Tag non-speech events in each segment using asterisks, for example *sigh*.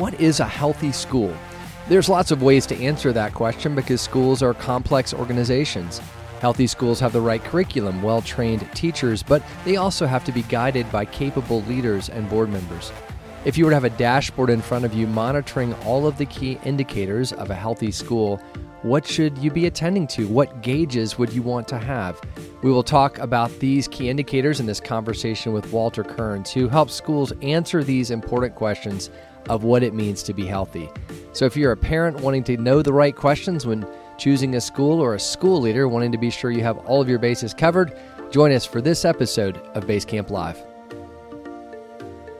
what is a healthy school? There's lots of ways to answer that question because schools are complex organizations. Healthy schools have the right curriculum, well trained teachers, but they also have to be guided by capable leaders and board members. If you were to have a dashboard in front of you monitoring all of the key indicators of a healthy school, what should you be attending to? What gauges would you want to have? We will talk about these key indicators in this conversation with Walter Kearns, who helps schools answer these important questions of what it means to be healthy. So, if you're a parent wanting to know the right questions when choosing a school or a school leader wanting to be sure you have all of your bases covered, join us for this episode of Basecamp Live.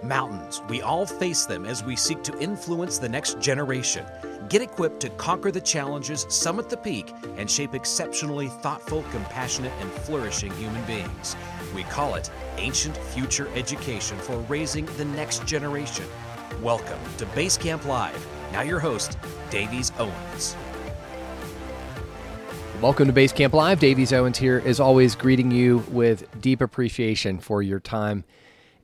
Mountains, we all face them as we seek to influence the next generation. Get equipped to conquer the challenges, summit the peak, and shape exceptionally thoughtful, compassionate, and flourishing human beings. We call it Ancient Future Education for raising the next generation. Welcome to Basecamp Live. Now, your host, Davies Owens. Welcome to Basecamp Live. Davies Owens here, as always, greeting you with deep appreciation for your time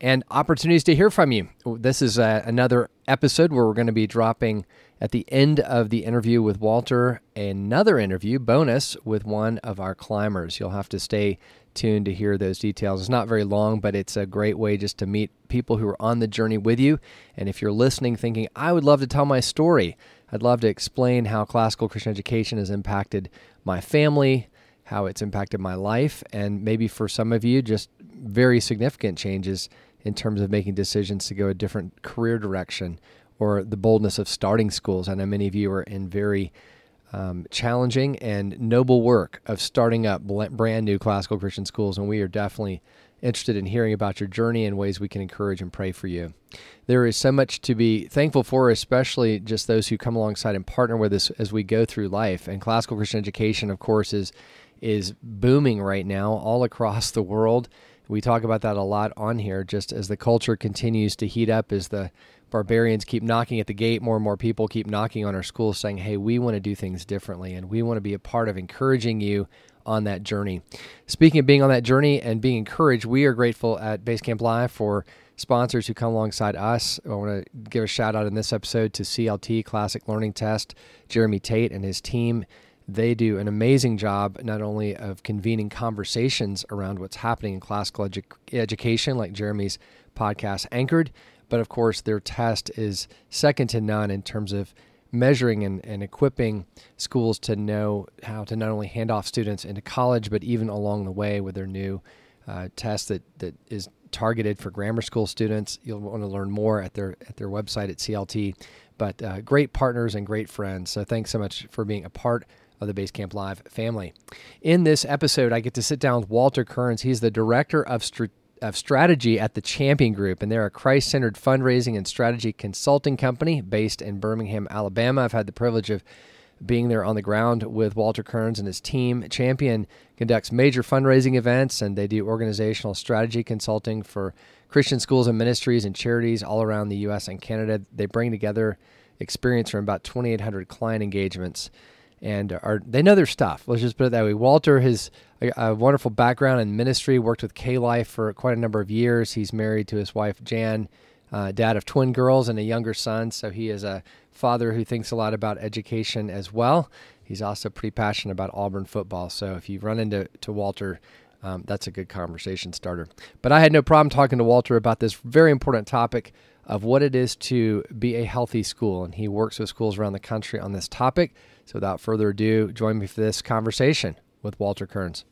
and opportunities to hear from you. This is uh, another episode where we're going to be dropping at the end of the interview with Walter another interview bonus with one of our climbers. You'll have to stay tuned to hear those details. It's not very long, but it's a great way just to meet people who are on the journey with you. And if you're listening thinking, I would love to tell my story, I'd love to explain how classical Christian education has impacted my family, how it's impacted my life, and maybe for some of you, just very significant changes in terms of making decisions to go a different career direction or the boldness of starting schools. I know many of you are in very um, challenging and noble work of starting up brand new classical Christian schools, and we are definitely interested in hearing about your journey and ways we can encourage and pray for you. There is so much to be thankful for, especially just those who come alongside and partner with us as we go through life. And classical Christian education, of course, is is booming right now all across the world. We talk about that a lot on here, just as the culture continues to heat up, as the barbarians keep knocking at the gate, more and more people keep knocking on our schools saying, Hey, we want to do things differently, and we want to be a part of encouraging you on that journey. Speaking of being on that journey and being encouraged, we are grateful at Basecamp Live for sponsors who come alongside us. I want to give a shout out in this episode to CLT Classic Learning Test, Jeremy Tate and his team. They do an amazing job not only of convening conversations around what's happening in classical edu- education, like Jeremy's podcast Anchored, but of course, their test is second to none in terms of measuring and, and equipping schools to know how to not only hand off students into college, but even along the way with their new uh, test that, that is targeted for grammar school students. You'll want to learn more at their at their website at CLT. But uh, great partners and great friends. So thanks so much for being a part of the Basecamp Live family. In this episode, I get to sit down with Walter Kearns. He's the director of strategic of strategy at the Champion Group, and they're a Christ centered fundraising and strategy consulting company based in Birmingham, Alabama. I've had the privilege of being there on the ground with Walter Kearns and his team. Champion conducts major fundraising events and they do organizational strategy consulting for Christian schools and ministries and charities all around the U.S. and Canada. They bring together experience from about 2,800 client engagements and are they know their stuff. Let's just put it that way. Walter has a, a wonderful background in ministry. Worked with K Life for quite a number of years. He's married to his wife Jan, uh, dad of twin girls and a younger son. So he is a father who thinks a lot about education as well. He's also pretty passionate about Auburn football. So if you run into to Walter, um, that's a good conversation starter. But I had no problem talking to Walter about this very important topic of what it is to be a healthy school. And he works with schools around the country on this topic. So without further ado, join me for this conversation with Walter Kearns.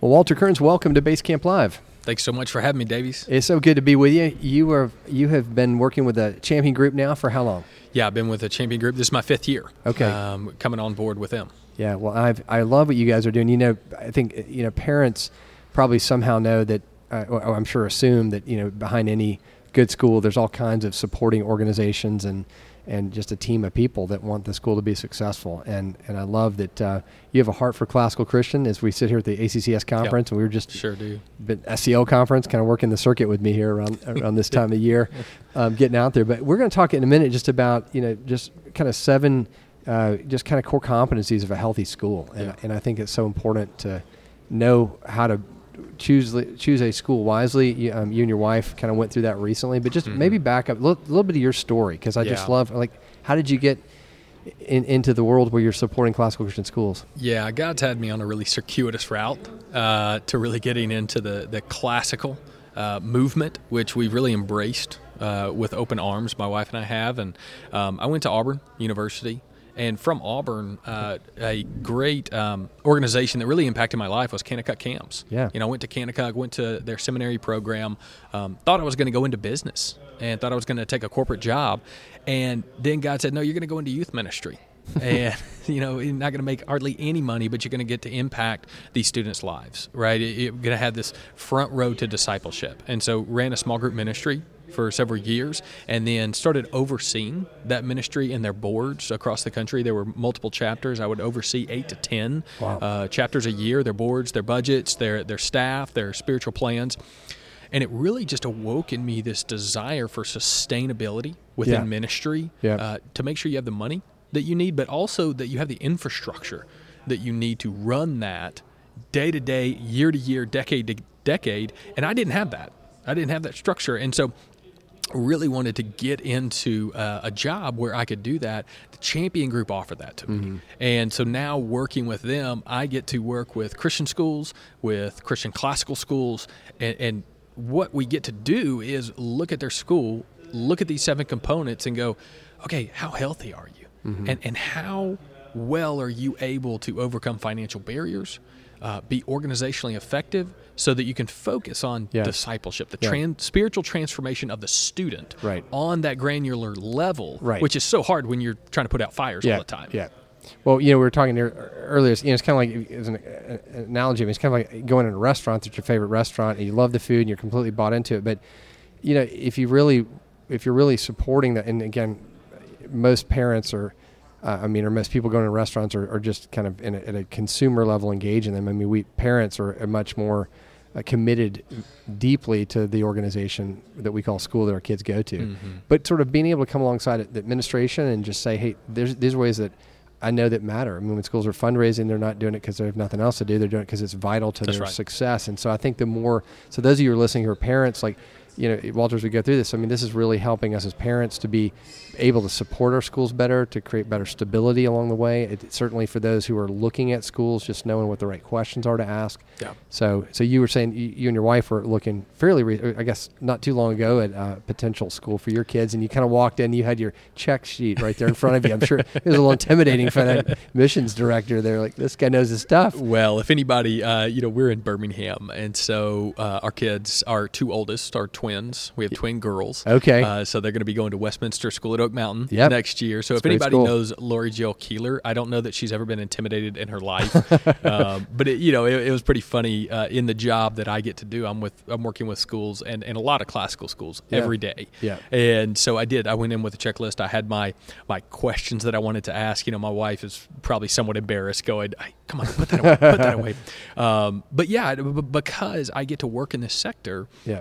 Well, Walter Kearns, welcome to Basecamp Live. Thanks so much for having me, Davies. It's so good to be with you. You are you have been working with the Champion Group now for how long? Yeah, I've been with the Champion Group. This is my fifth year. Okay, um, coming on board with them. Yeah, well, I I love what you guys are doing. You know, I think you know parents probably somehow know that, uh, or I'm sure assume that you know behind any good school, there's all kinds of supporting organizations and and just a team of people that want the school to be successful. And and I love that uh, you have a heart for classical Christian. As we sit here at the ACCS conference, yep. and we were just sure do been SCL conference, kind of working the circuit with me here around *laughs* around this time of year, um, getting out there. But we're going to talk in a minute just about you know just kind of seven. Uh, just kind of core competencies of a healthy school, and, yeah. and I think it's so important to know how to choose choose a school wisely. You, um, you and your wife kind of went through that recently, but just maybe back up a little, little bit of your story because I just Mm-hmm. Love like how did you get in, into the world where you're supporting classical Christian schools? Yeah, God's had me on a really circuitous route uh, to really getting into the the classical uh, movement, which we've really embraced uh, with open arms. My wife and I have, and um, I went to Auburn University. And from Auburn, uh, a great um, organization that really impacted my life was Kanakuk Camps. Yeah. You know, I went to Kanakuk, went to their seminary program, um, thought I was going to go into business and thought I was going to take a corporate job. And then God said, no, you're going to go into youth ministry. *laughs* and, you know, you're not going to make hardly any money, but you're going to get to impact these students' lives, right? You're going to have this front row to discipleship. And so ran a small group ministry for several years and then started overseeing that ministry and their boards across the country. There were multiple chapters. I would oversee eight to 10 uh, chapters a year, their boards, their budgets, their, their staff, their spiritual plans. And it really just awoke in me this desire for sustainability within Yeah. ministry Yeah. uh, to make sure you have the money that you need, but also that you have the infrastructure that you need to run that day to day, year to year, decade to decade. And I didn't have that. I didn't have that structure. And so really wanted to get into uh, a job where I could do that. The Champion Group offered that to me. And so now working with them, I get to work with Christian schools, with Christian classical schools, and, and what we get to do is look at their school, look at these seven components, and go, okay, how healthy are you? And, and how well are you able to overcome financial barriers? Uh, be organizationally effective so that you can focus on Yeah. discipleship, the Yeah. tran- spiritual transformation of the student Right. on that granular level, Right. which is so hard when you're trying to put out fires all the time. Yeah. Well, you know, we were talking earlier. You know, it's kind of like as an, an analogy. I mean, it's kind of like going in a restaurant that's your favorite restaurant, and you love the food, and you're completely bought into it. But you know, if you really, if you're really supporting that, and again, most parents are, uh, I mean, or most people going to restaurants or, are just kind of in a, at a consumer level engaged in them. I mean, we parents are much more uh, committed deeply to the organization that we call school that our kids go to. But sort of being able to come alongside the administration and just say, hey, there's these ways that I know that matter. I mean, when schools are fundraising, they're not doing it because they have nothing else to do. They're doing it because it's vital to That's their right. success. And so I think the more, so those of you who are listening who are parents, like, you know, Walter, as we go through this, I mean, this is really helping us as parents to be able to support our schools better, to create better stability along the way. It, certainly for those who are looking at schools, just knowing what the right questions are to ask. Yeah. So, so you were saying you, you and your wife were looking fairly, re- I guess, not too long ago at uh, potential school for your kids, and you kind of walked in. You had your check sheet right there in front of you. I'm sure it was a little intimidating for that *laughs* missions director. There, like this guy knows his stuff. Well, if anybody, uh, you know, we're in Birmingham, and so uh, our kids, our two oldest, are twins. We have twin girls. Okay. Uh, so they're going to be going to Westminster School at Oak Mountain Yep. next year. So It's if anybody school. knows Lori Jill Keeler, I don't know that she's ever been intimidated in her life. *laughs* um, but it, you know, it, it was pretty funny uh, in the job that I get to do. I'm with, I'm working with schools and, and a lot of classical schools Yeah. every day. Yeah. And so I did. I went in with a checklist. I had my my questions that I wanted to ask. You know, my wife is probably somewhat embarrassed, going, "Hey, "Come on, put that away, put that away." *laughs* Um, but yeah, because I get to work in this sector, Yeah.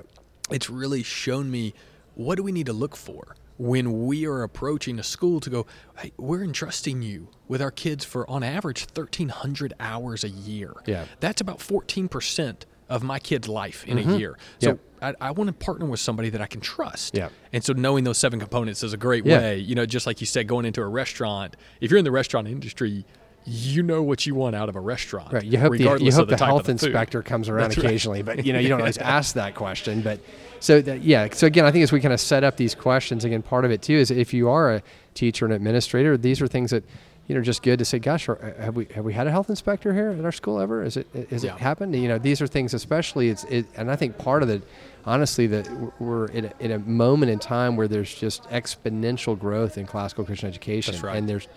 it's really shown me what do we need to look for when we are approaching a school to go hey we're entrusting you with our kids for on average 1300 hours a year Yeah. that's about 14% of my kid's life in a mm-hmm. year so Yep. I, I want to partner with somebody that I can trust. Yeah. And so knowing those seven components is a great Yeah. way. You know, just like you said, going into a restaurant, if you're in the restaurant industry, you know what you want out of a restaurant. Right. You hope the, you hope of the, the health the inspector comes around That's right. occasionally, but you know you don't always *laughs* ask that question. But so that, yeah. So again, I think as we kind of set up these questions, again, part of it too is if you are a teacher and administrator, these are things that you know just good to say. Gosh, are- uh, have we have we had a health inspector here at our school ever? Is it has Yeah. it happened? You know, these are things especially. It's it, and I think part of the honestly that we're in a, in a moment in time where there's just exponential growth in classical Christian education, That's right. and there's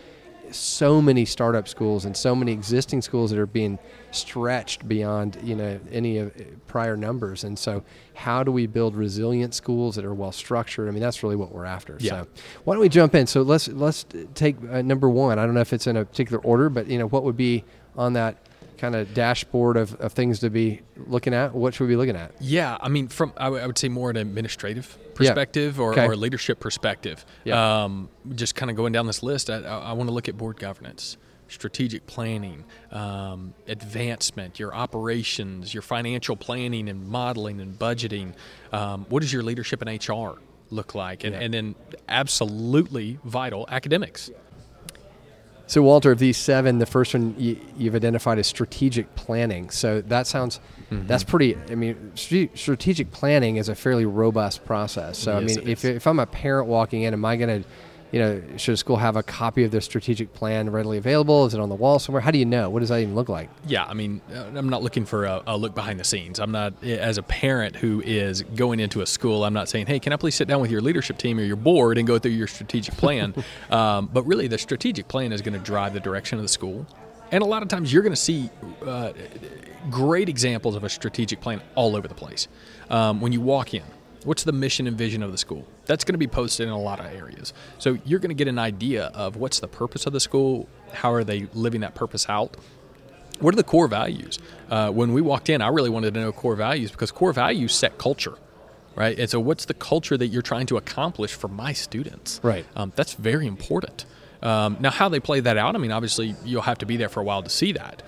so many startup schools and so many existing schools that are being stretched beyond you know any of uh, prior numbers. And so how do we build resilient schools that are well structured i mean that's really what we're after. Yeah. so why don't we jump in? So let's let's take uh, number one. I don't know if it's in a particular order but you know what would be on that kind of dashboard of, of things to be looking at what should we be looking at Yeah, I mean, from I would say more an administrative Yeah. perspective or, Okay. or leadership perspective. Yeah. Um, just kind of going down this list, I, I want to look at board governance, strategic planning, um, advancement, your operations, your financial planning and modeling and budgeting. Um, what does your leadership in HR look like? And, Yeah. and then absolutely vital academics. So, Walter, of these seven, the first one you, you've identified as strategic planning. So that sounds Mm-hmm. that's pretty. I mean, strategic planning is a fairly robust process. So, I mean, if if I'm a parent walking in, am I going to, you know, should a school have a copy of their strategic plan readily available? Is it on the wall somewhere? How do you know? What does that even look like? Yeah, I mean, uh, I'm not looking for a, a look behind the scenes. I'm not, as a parent who is going into a school, I'm not saying, hey, can I please sit down with your leadership team or your board and go through your strategic plan? *laughs* um, but really, the strategic plan is going to drive the direction of the school. And a lot of times, you're going to see uh, great examples of a strategic plan all over the place. Um, when you walk in, what's the mission and vision of the school? That's going to be posted in a lot of areas. So you're going to get an idea of what's the purpose of the school, how are they living that purpose out what are the core values? Uh, when we walked in, I really wanted to know core values because core values set culture, right? And so, what's the culture that you're trying to accomplish for my students? Right. Um, that's very important. Um, now, how they play that out, I mean, obviously, you'll have to be there for a while to see that.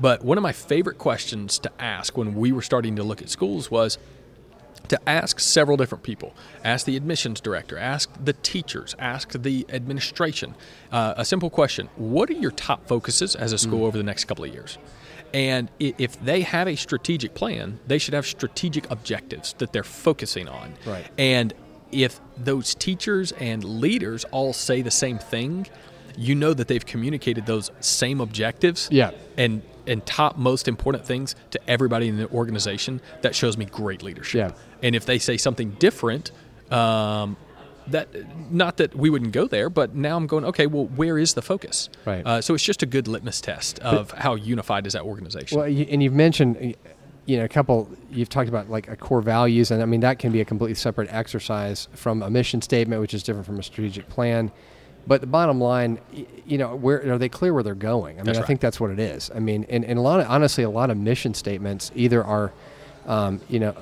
But one of my favorite questions to ask when we were starting to look at schools was, to ask several different people. Ask the admissions director, ask the teachers, ask the administration. Uh, a simple question What are your top focuses as a school over the next couple of years? And if they have a strategic plan, they should have strategic objectives that they're focusing on. Right. And if those teachers and leaders all say the same thing, you know that they've communicated those same objectives Yeah. and and top most important things to everybody in the organization that shows me great leadership Yeah. and if they say something different um, that not that we wouldn't go there but now i'm going okay well where is the focus Right. uh, so it's just a good litmus test of how unified is that organization Well, and you've mentioned, you know, a couple. You've talked about like a core values, and I mean that can be a completely separate exercise from a mission statement, which is different from a strategic plan. But the bottom line, you know, where are they clear where they're going? I mean, That's I right. think that's what it is. I mean, and, and a lot of honestly, a lot of mission statements either are, um, you know,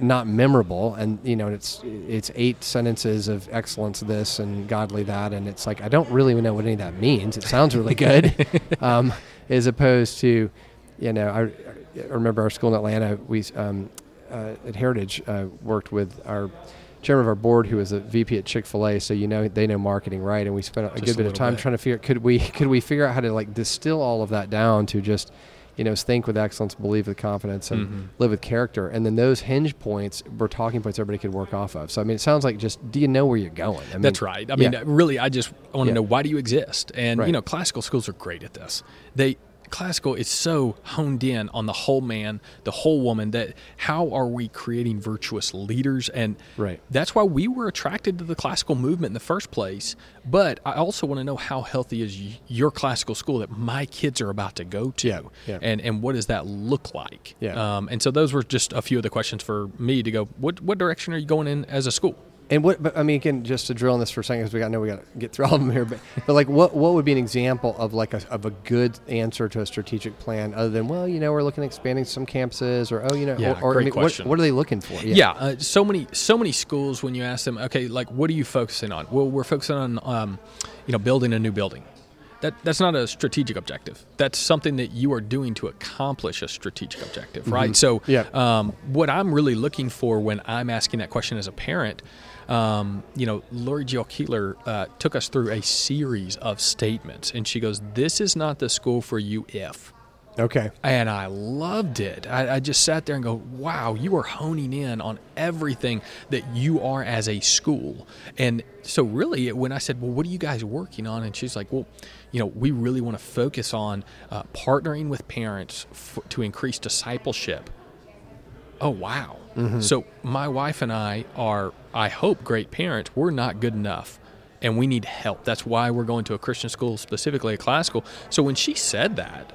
not memorable, and you know, it's it's eight sentences of excellence this and godly that, and it's like I don't really know what any of that means. It sounds really *laughs* good, um, as opposed to, you know, I, I remember our school in Atlanta. We um, uh, at Heritage uh, worked with our chairman of our board, who was a VP at Chick Fil A. So you know they know marketing, right? And we spent a Just good a bit of time bit. trying to figure could we could we figure out how to like distill all of that down to just you know think with excellence, believe with confidence, and Mhm. live with character. And then those hinge points were talking points everybody could work off of. So I mean, it sounds like just do you know where you're going? I mean, That's right. I mean, yeah. really, I just want to Yeah. know why do you exist? And Right. you know, classical schools are great at this. They classical is so honed in on the whole man, the whole woman. That how are we creating virtuous leaders? And Right. that's why we were attracted to the classical movement in the first place. But I also want to know how healthy is your classical school that my kids are about to go to, Yeah, yeah. and and what does that look like? Yeah. Um, and so those were just a few of the questions for me to go. What what direction are you going in as a school? And what, but I mean, again, just to drill on this for a second, because we got, I know we got to get through all of them here, but, but like, what, what would be an example of like a, of a good answer to a strategic plan, other than, well, you know, we're looking at expanding some campuses, or oh, you know, Yeah, or, or I mean, what, what are they looking for? Yeah, uh, so many so many schools when you ask them, okay, like what are you focusing on? Well, we're focusing on um, you know building a new building. That that's not a strategic objective. That's something that you are doing to accomplish a strategic objective, right? So, Yeah. um, what I'm really looking for when I'm asking that question as a parent, um, you know, Lori Jill Keeler uh, took us through a series of statements, and she goes, "This is not the school for you if." Okay. and I loved it. I, I just sat there and go, "Wow, you are honing in on everything that you are as a school." And so, really, when I said, "Well, what are you guys working on?" and she's like, "Well, you know, we really want to focus on uh, partnering with parents f- to increase discipleship." Oh wow! Mm-hmm. So my wife and I are, I hope, great parents. We're not good enough. And we need help. That's why we're going to a Christian school, specifically a classical. So when she said that,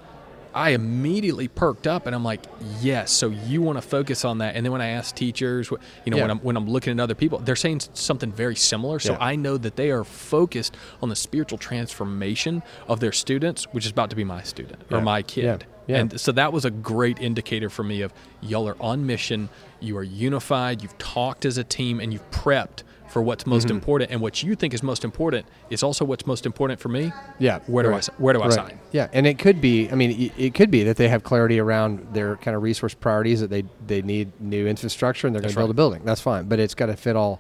I immediately perked up and I'm like, yes. So you want to focus on that. And then when I ask teachers, you know, Yeah. when I'm when I'm looking at other people, they're saying something very similar. So Yeah. I know that they are focused on the spiritual transformation of their students, which is about to be my student or my kid. Yeah. Yeah. And so that was a great indicator for me of y'all are on mission, you are unified, you've talked as a team, and you've prepped for what's most mm-hmm. important, and what you think is most important is also what's most important for me. Yeah. Where do I right. where do I Right. sign? Yeah, and it could be. I mean, it- could be that they have clarity around their kind of resource priorities that they they need new infrastructure and they're going to build right. a building. That's fine, but it's got to fit all.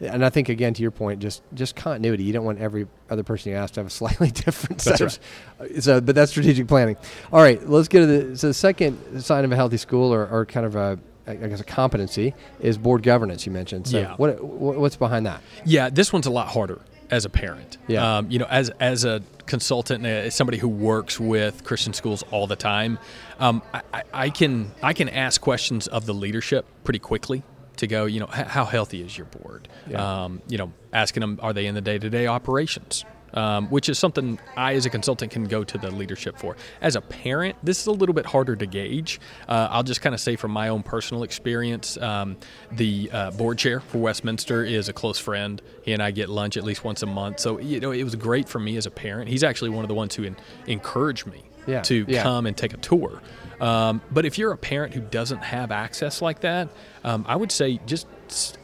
And I think again to your point, just just continuity. You don't want every other person you ask to have a *laughs* slightly different set That's of. So, but that's strategic planning. All right, let's get to the so the second sign of a healthy school, or, or kind of a I guess a competency, is board governance. You mentioned. So Yeah. what what- what's behind that? Yeah, this one's a lot harder as a parent. Yeah. Um, you know, as as a consultant, as somebody who works with Christian schools all the time, um, I, I, can I can ask questions of the leadership pretty quickly to go. You know, "H- how healthy is your board? Yeah. Um, you know, asking them, are they in the day to day operations? Um, which is something I, as a consultant, can go to the leadership for. As a parent, this is a little bit harder to gauge. Uh, I'll just kind of say from my own personal experience, um, the uh, board chair for Westminster is a close friend. He and I get lunch at least once a month. So, you know, it was great for me as a parent. He's actually one of the ones who en- encouraged me Yeah, to yeah. come and take a tour. Um, but if you're a parent who doesn't have access like that, um, I would say just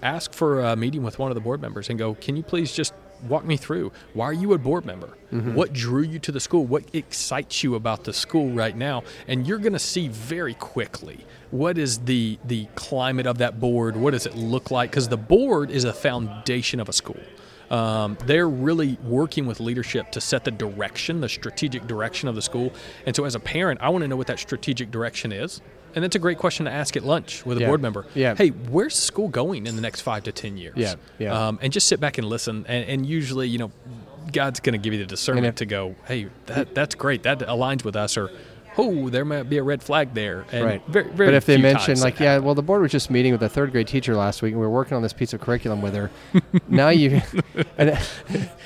ask for a meeting with one of the board members and go, can you please just walk me through why are you a board member Mm-hmm. what drew you to the school what excites you about the school right now and you're going to see very quickly what is the the climate of that board what does it look like because the board is a foundation of a school um, they're really working with leadership to set the direction, the strategic direction of the school. And so, as a parent, I want to know what that strategic direction is. And that's a great question to ask at lunch with a Yeah. board member. Yeah. Hey, where's school going in the next five to 10 years? Yeah, yeah. Um, and just sit back and listen. And, and usually, you know, God's going to give you the discernment if- to go, hey, that, that's great. That aligns with us. Or, oh, there might be a red flag there. And right. Very, very but if they mention like, yeah, well, the board was just meeting with a third grade teacher last week, and we were working on this piece of curriculum with her. *laughs* now you, and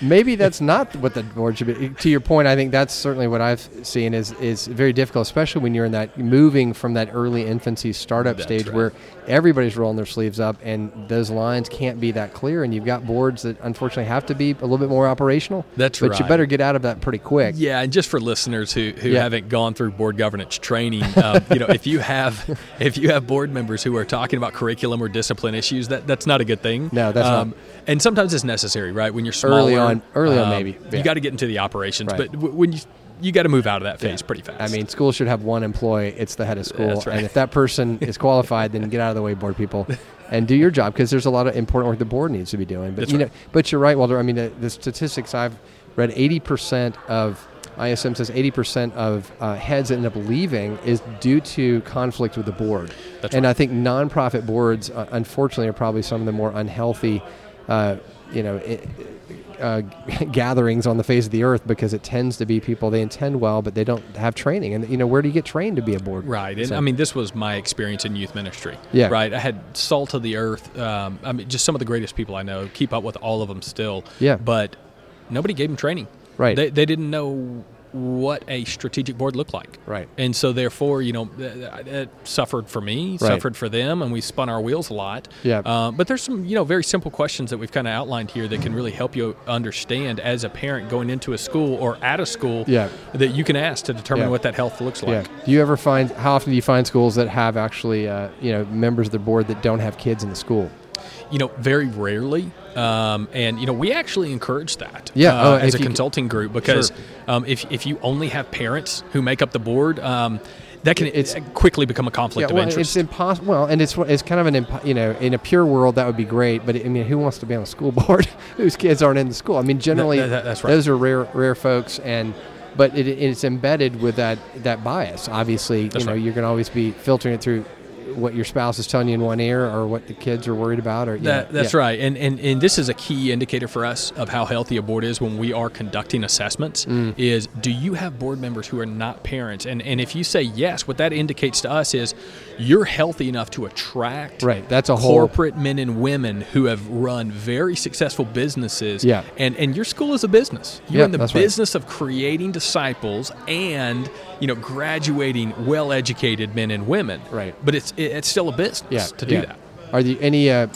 maybe that's not what the board should be. To your point, I think that's certainly what I've seen is is very difficult, especially when you're in that moving from that early infancy startup That's stage right. where everybody's rolling their sleeves up, and those lines can't be that clear, and you've got boards that unfortunately have to be a little bit more operational. That's right. but you better get out of that pretty quick. Yeah, and just for listeners who, who Yeah. haven't gone through board governance training, *laughs* um, you know, if you have if you have board members who are talking about curriculum or discipline issues, that that's not a good thing. Um, No, that's not. And sometimes it's necessary, right? When you're smaller, Early on- early on um, maybe, yeah. you got to get into the operations, Right. but w- when you you got to move out of that phase Yeah. pretty fast. I mean, schools should have one employee. It's the head of school, That's right. and if that person *laughs* is qualified, then get out of the way, board people, and do your job because there's a lot of important work the board needs to be doing. But That's you right. know, but you're right, Walter. I mean, the, the statistics I've read: 80 percent of ISM says 80 percent of uh, heads that end up leaving is due to conflict with the board. That's and right. I think nonprofit boards, uh, unfortunately, are probably some of the more unhealthy. Uh, you know, i uh, *laughs* gatherings on the face of the earth because it tends to be people they intend well, but they don't have training. And you know, where do you get trained to be a board? Right, and So- I mean, this was my experience in youth ministry. Yeah. right. I had salt of the earth. Um, I mean, just some of the greatest people I know. Keep up with all of them still. Yeah. but nobody gave them training. Right. They they didn't know what a strategic board looked like. Right. And so therefore, you know, it suffered for me, Right. suffered for them, and we spun our wheels a lot. Yeah. Um, but there's some, you know, very simple questions that we've kind of outlined here that can really help you understand as a parent going into a school or at a school Yeah. that you can ask to determine Yeah. what that health looks like. Yeah. Do you ever find how often do you find schools that have actually uh, you know members of the board that don't have kids in the school? You know, very rarely. Um, and you know, we actually encourage that. Yeah, uh, oh, as a consulting group because um, if if you only have parents who make up the board, um, that can It's- quickly become a conflict yeah, well, of interest. it's impossible. Well, and it's it's kind of an impo- you know in a pure world that would be great, but I mean, who wants to be on a school *laughs* board whose kids aren't in the school? I mean, generally that- that- that's right. those are rare rare folks, and but it, it's embedded with that that bias. Obviously, That's you know right. you're going to always be filtering it through what your spouse is telling you in one ear or what the kids are worried about or That, know, that's yeah. right, and, and and this is a key indicator for us of how healthy a board is when we are conducting assessments. Mm. Is do you have board members who are not parents? And and if you say yes, what that indicates to us is you're healthy enough to attract Right, that's a whole- corporate men and women who have run very successful businesses. Yeah. and and your school is a business. You're Yeah, in the that's right. business of creating disciples and you know graduating well-educated men and women. Right. but it's it, it's still a business yeah, to do yeah. that. Are there any? Uh,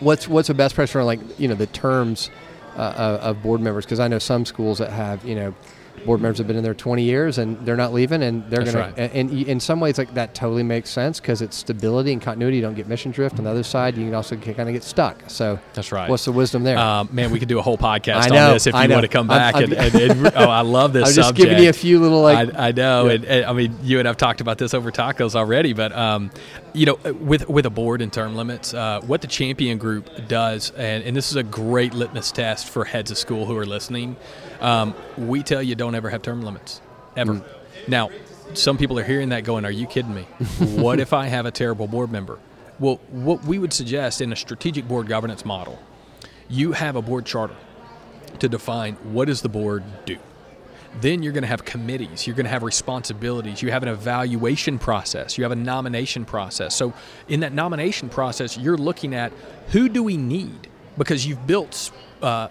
what's what's the best pressure on like you know the terms uh, of, of board members? Because I know some schools that have you know board members have been in there 20 years and they're not leaving and they're going right. to and, and in some ways like that totally makes sense because it's stability and continuity you don't get mission drift on the other side you can also kind of get stuck so That's right. what's the wisdom there Um, man, we could do a whole podcast know, on this if I you know. want to come I'm- back. I'm- and, *laughs* and, and- oh, I love this i'm just subject. giving you a few little like I, I know, Yeah. and, and, I mean, you and I've talked about this over tacos already, but um, you know, with with a board and term limits, uh, what the champion group does, and, and this is a great litmus test for heads of school who are listening. Um, we tell you don't ever have term limits, ever. Mm. Now, some people are hearing that going, "Are you kidding me? *laughs* what if I have a terrible board member?" Well, what we would suggest in a strategic board governance model, you have a board charter to define what does the board do then you're going to have committees you're going to have responsibilities you have an evaluation process you have a nomination process so in that nomination process you're looking at who do we need because you've built uh,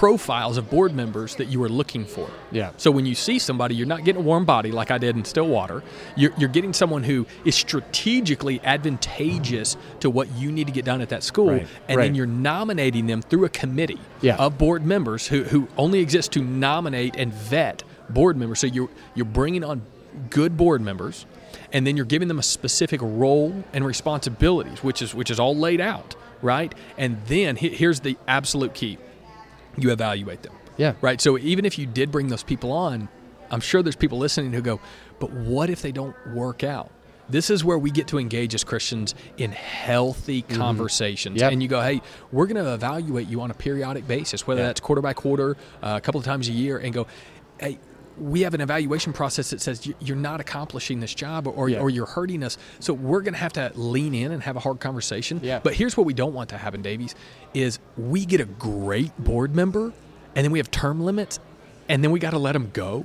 profiles of board members that you are looking for Yeah. so when you see somebody you're not getting a warm body like i did in stillwater you're, you're getting someone who is strategically advantageous to what you need to get done at that school Right, and right. then you're nominating them through a committee Yeah. of board members who, who only exist to nominate and vet board members. So you're you're bringing on good board members, and then you're giving them a specific role and responsibilities, which is which is all laid out, right? And then here's the absolute key: you evaluate them. Yeah. Right. So even if you did bring those people on, I'm sure there's people listening who go, but what if they don't work out? This is where we get to engage as Christians in healthy conversations. Yep. And you go, hey, we're going to evaluate you on a periodic basis, whether Yeah. that's quarter by quarter, uh, a couple of times a year, and go, hey, we have an evaluation process that says you- you're not accomplishing this job or, Yeah. or you're hurting us. So we're going to have to lean in and have a hard conversation. Yeah. But here's what we don't want to happen, Davies, is we get a great board member and then we have term limits and then we got to let them go.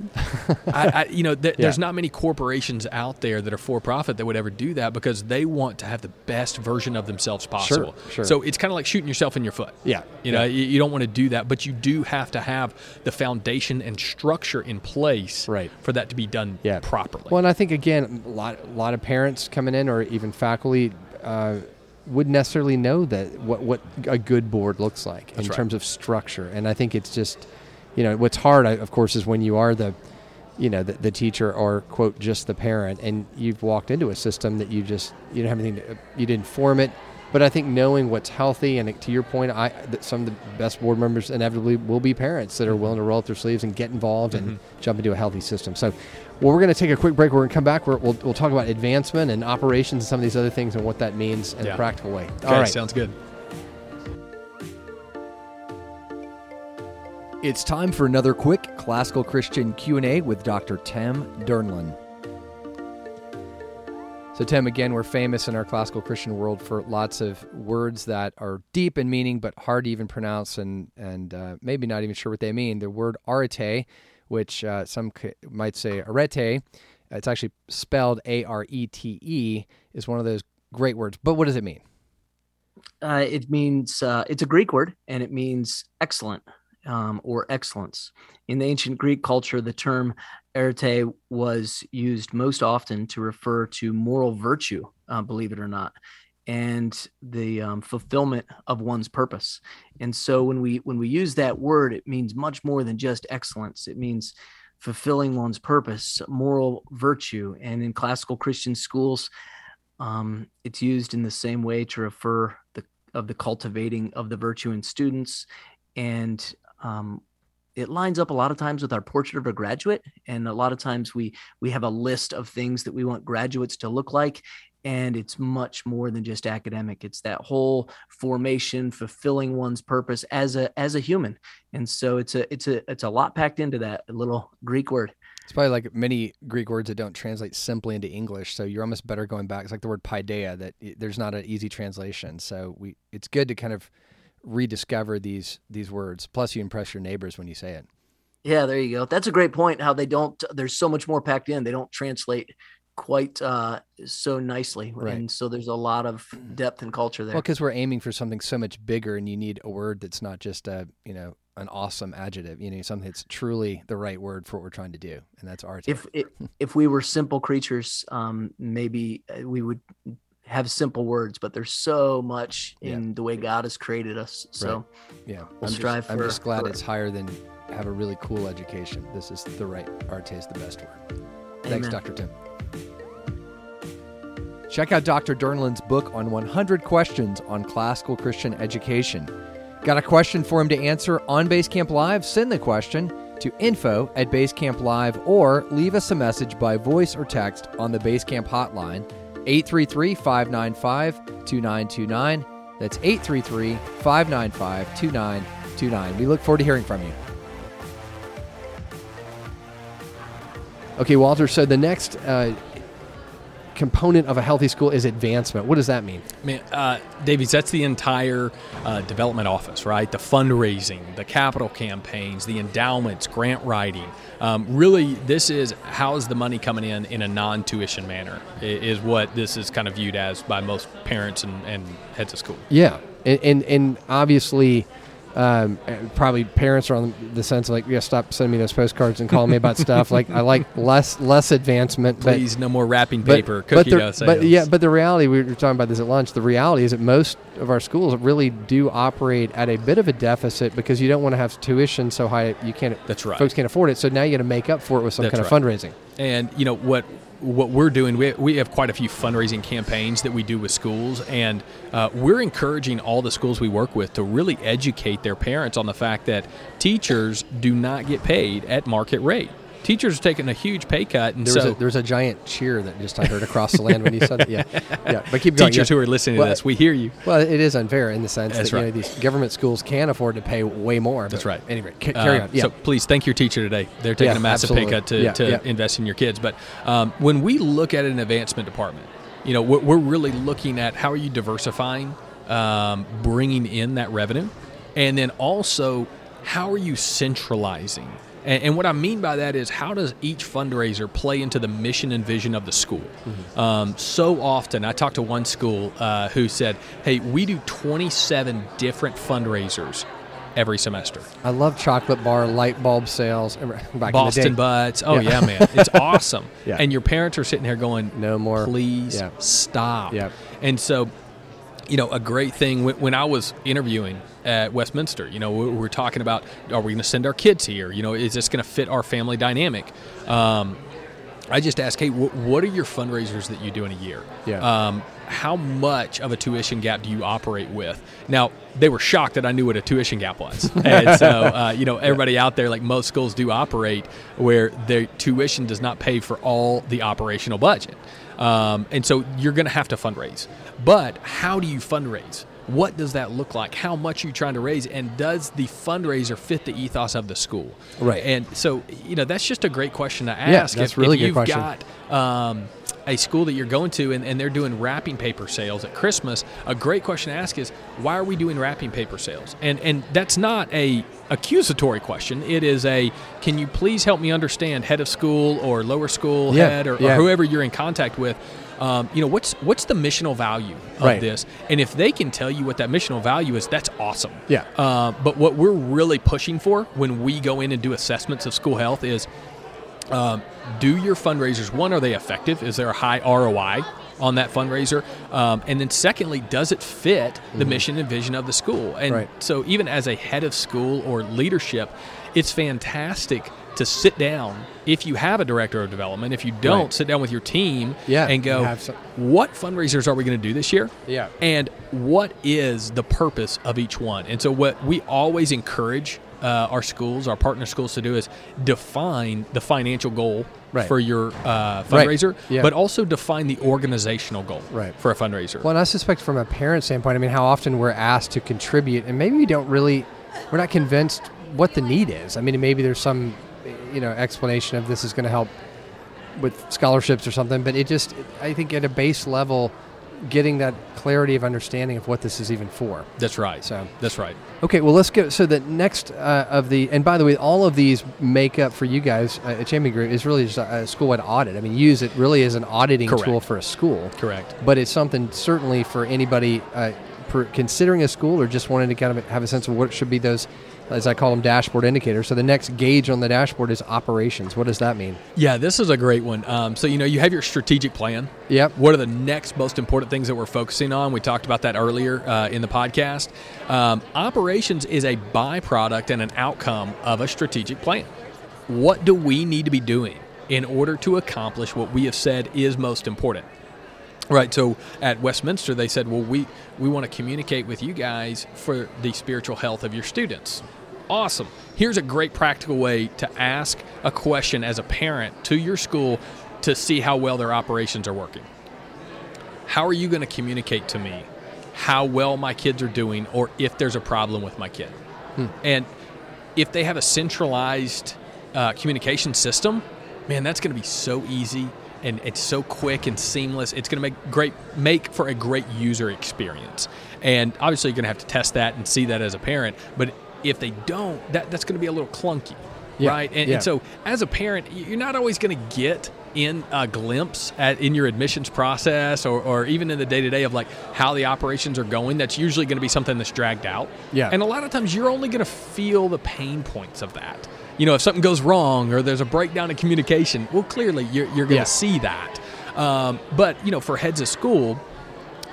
I, I, you know, th- *laughs* there's not many corporations out there that are for profit that would ever do that because they want to have the best version of themselves possible. sure. sure. So it's kind of like shooting yourself in your foot. Yeah, You know, yeah. you, you don't want to do that, but you do have to have the foundation and structure in place Right. for that to be done yeah. properly. Well, and I think again, a lot, a lot of parents coming in, or even faculty, uh, wouldn't necessarily know that what what a good board looks like in right. terms of structure. And I think it's just, you know, what's hard, of course, is when you are the, you know, the, the teacher or quote just the parent, and you've walked into a system that you just you don't have anything, to, you didn't form it. But I think knowing what's healthy, and to your point, I that some of the best board members inevitably will be parents that are mm-hmm. willing to roll up their sleeves and get involved and mm-hmm. jump into a healthy system. So, well, we're going to take a quick break. We're going to come back. We're, we'll, we'll talk about advancement and operations and some of these other things and what that means in Yeah. a practical way. okay, All right. sounds good. It's time for another quick classical Christian Q&A with Dr. Tim Dernlan. So, Tim, again, we're famous in our classical Christian world for lots of words that are deep in meaning but hard to even pronounce and, and uh, maybe not even sure what they mean. The word arete, which uh, some might say arete, it's actually spelled A R E T E, is one of those great words. But what does it mean? Uh, it means uh, it's a Greek word, and it means excellent um, or excellence. In the ancient Greek culture, the term arete was used most often to refer to moral virtue, uh, believe it or not, and the um, fulfillment of one's purpose. And so, when we when we use that word, it means much more than just excellence. It means fulfilling one's purpose, moral virtue, and in classical Christian schools, um, it's used in the same way to refer the of the cultivating of the virtue in students, and um, it lines up a lot of times with our portrait of a graduate. And a lot of times we we have a list of things that we want graduates to look like, and it's much more than just academic. It's that whole formation, fulfilling one's purpose as a as a human. And so it's a it's a it's a lot packed into that little Greek word. It's probably like many Greek words that don't translate simply into English. So you're almost better going back. It's like the word paideia that there's not an easy translation. So we it's good to kind of rediscover these these words. Plus, you impress your neighbors when you say it. Yeah, there you go. That's a great point. How they don't. There's so much more packed in. They don't translate quite uh, so nicely, Right. and so there's a lot of depth and culture there. Well, because we're aiming for something so much bigger, and you need a word that's not just a you know an awesome adjective. You know, something that's truly the right word for what we're trying to do, and that's art. if if, *laughs* if we were simple creatures, um, maybe uh, we would have simple words, but there's so much Yeah. in the way God has created us. So yeah, we'll I'm strive just, I'm just glad for- it's higher than have a really cool education. This is the right Arete is the best word. Thanks, Amen. Dr. Tim. Check out Dr. Dernlan's book on 100 questions on classical Christian education. Got a question for him to answer on Basecamp Live? Send the question to info at Basecamp Live or leave us a message by voice or text on the Basecamp hotline, 833 595 2929. That's 833 595 2929. We look forward to hearing from you. Okay, Walter, so the next uh, component of a healthy school is advancement. What does that mean? Man, uh, Davies, that's the entire uh, development office, right? The fundraising, the capital campaigns, the endowments, grant writing. Um, really, this is how is the money coming in in a non-tuition manner? Is what this is kind of viewed as by most parents and, and heads of school. Yeah, and and, and obviously, um, uh, probably parents are on the sense of like, yeah, stop sending me those postcards and calling me about stuff. Like I like less less advancement. but- Please, no more wrapping paper, but cookie the- dough sales. But yeah, but the reality we were talking about this at lunch. The reality is that most of our schools really do operate at a bit of a deficit because you don't want to have tuition so high you can't. That's right. Folks can't afford it, so now you got to make up for it with some That's kind of fundraising. And you know what what we're doing, we, we have quite a few fundraising campaigns that we do with schools, and uh, we're encouraging all the schools we work with to really educate their parents on the fact that teachers do not get paid at market rate. Teachers are taking a huge pay cut, and There was, so a, there was a giant cheer that just I heard across the land when you said it. Yeah, *laughs* yeah. But keep going. teachers yeah. who are listening Well, to this, we hear you. Well, it is unfair in the sense That's that you know these government schools can afford to pay way more. That's right. Anyway, ca- carry Uh, on. Yeah. So please thank your teacher today. They're taking Yeah, a massive absolutely. pay cut to, to invest in your kids. But um, when we look at an advancement department, you know, we're, we're really looking at how are you diversifying, um, bringing in that revenue, and then also how are you centralizing. And, and what I mean by that is how does each fundraiser play into the mission and vision of the school? Mm-hmm. Um, so often, I talked to one school uh, who said, "Hey, we do 27 different fundraisers." Every semester. I love chocolate bar light bulb sales. Back in the Boston butts. Oh Yeah. yeah, man, it's *laughs* awesome. Yeah. And your parents are sitting here going, No more. please Yeah. stop." Yep. And so, you know, a great thing when, when I was interviewing at Westminster, you know, we're talking about, are we going to send our kids here? You know, is this going to fit our family dynamic? Um, I just asked, hey, wh- what are your fundraisers that you do in a year? Yeah. Um, how much of a tuition gap do you operate with? Now, they were shocked that I knew what a tuition gap was. *laughs* and so, uh, you know, everybody out there, like most schools do operate where their tuition does not pay for all the operational budget. Um, and so you're going to have to fundraise. But how do you fundraise? What does that look like? How much are you trying to raise? And does the fundraiser fit the ethos of the school? Right. And so, you know, that's just a great question to ask. Yeah, that's if, really if good you've question. got um, a school that you're going to and, and they're doing wrapping paper sales at Christmas, a great question to ask is why are we doing wrapping paper sales? And and that's not a accusatory question. It is a can you please help me understand head of school or lower school Yeah, head or, or whoever you're in contact with. Um, you know what's what's the missional value of Right. this, and if they can tell you what that missional value is, that's awesome. Yeah. Uh, but what we're really pushing for when we go in and do assessments of school health is um, do your fundraisers one are they effective is there a high roi on that fundraiser um, and then secondly does it fit the mission and vision of the school and Mm-hmm. Right. so even as a head of school or leadership it's fantastic to sit down if you have a director of development if you don't Right. sit down with your team Yeah, and go some- what fundraisers are we going to do this year Yeah. and what is the purpose of each one and so what we always encourage uh, our schools our partner schools to do is define the financial goal Right. for your uh, Right. fundraiser Yeah. but also define the organizational goal Right. for a fundraiser Well, and I suspect from a parent standpoint, I mean, how often we're asked to contribute, and maybe we don't really, we're not convinced what the need is. I mean, maybe there's some, you know, explanation of this is going to help with scholarships or something, but it just, I think at a base level, getting that clarity of understanding of what this is even for. that's right So- that's right Okay, well, let's go. So the next uh, of the, and by the way, all of these make up for you guys uh, at Champion Group is really just a, a school-wide audit. I mean, use it really as an auditing Correct. tool for a school. correct But it's something certainly for anybody uh, per considering a school or just wanting to kind of have a sense of what should be those as I call them, dashboard indicators. So the next gauge on the dashboard is operations. What does that mean? Yeah, this is a great one. Um, so you know, you have your strategic plan. Yep. What are the next most important things that we're focusing on? We talked about that earlier uh, in the podcast. Um, operations is a byproduct and an outcome of a strategic plan. What do we need to be doing in order to accomplish what we have said is most important? Right. So at Westminster, they said, well, we, we want to communicate with you guys for the spiritual health of your students. Awesome. Here's a great practical way to ask a question as a parent to your school to see how well their operations are working. How are you going to communicate to me how well my kids are doing or if there's a problem with my kid? Hmm. And if they have a centralized uh, communication system, man, that's going to be so easy and it's so quick and seamless. It's going to make great make for a great user experience. And obviously, you're going to have to test that and see that as a parent. But if they don't, that that's going to be a little clunky, yeah. right? And, yeah. and, so, as a parent, you're not always going to get in a glimpse at in your admissions process or, or even in the day to day of like how the operations are going. That's usually going to be something that's dragged out. Yeah. And a lot of times, you're only going to feel the pain points of that you know, if something goes wrong or there's a breakdown in communication, well, clearly you're, you're going to yeah. see that. Um, but, you know, for heads of school,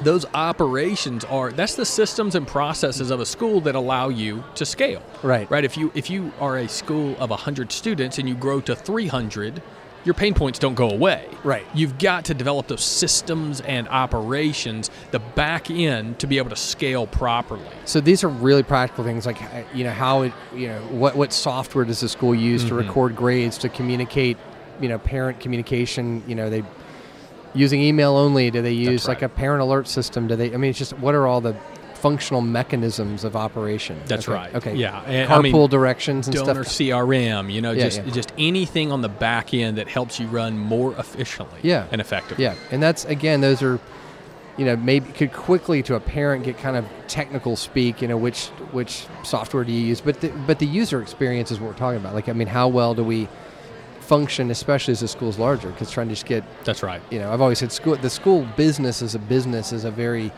those operations are that's the systems and processes of a school that allow you to scale right right if you if you are a school of 100 students and you grow to 300 your pain points don't go away. Right. You've got to develop those systems and operations, the back end, to be able to scale properly. So these are really practical things, like uh, you know how it, you know what what software does the school use mm-hmm. to record grades, to communicate, you know, parent communication. You know, they using email only. Do they use right. like a parent alert system? Do they? I mean, it's just what are all the functional mechanisms of operation. That's okay. right. Okay. Yeah. And, Carpool I mean, directions and donor stuff. CRM. You know, yeah, just yeah. just anything on the back end that helps you run more efficiently. Yeah. And effectively. Yeah. And that's again, those are, you know, maybe could quickly to a parent get kind of technical speak. You know, which which software do you use? But the, but the user experience is what we're talking about. Like, I mean, how well do we function, especially as the school's larger? Because trying to just get. That's right. You know, I've always said school. The school business as a business is a very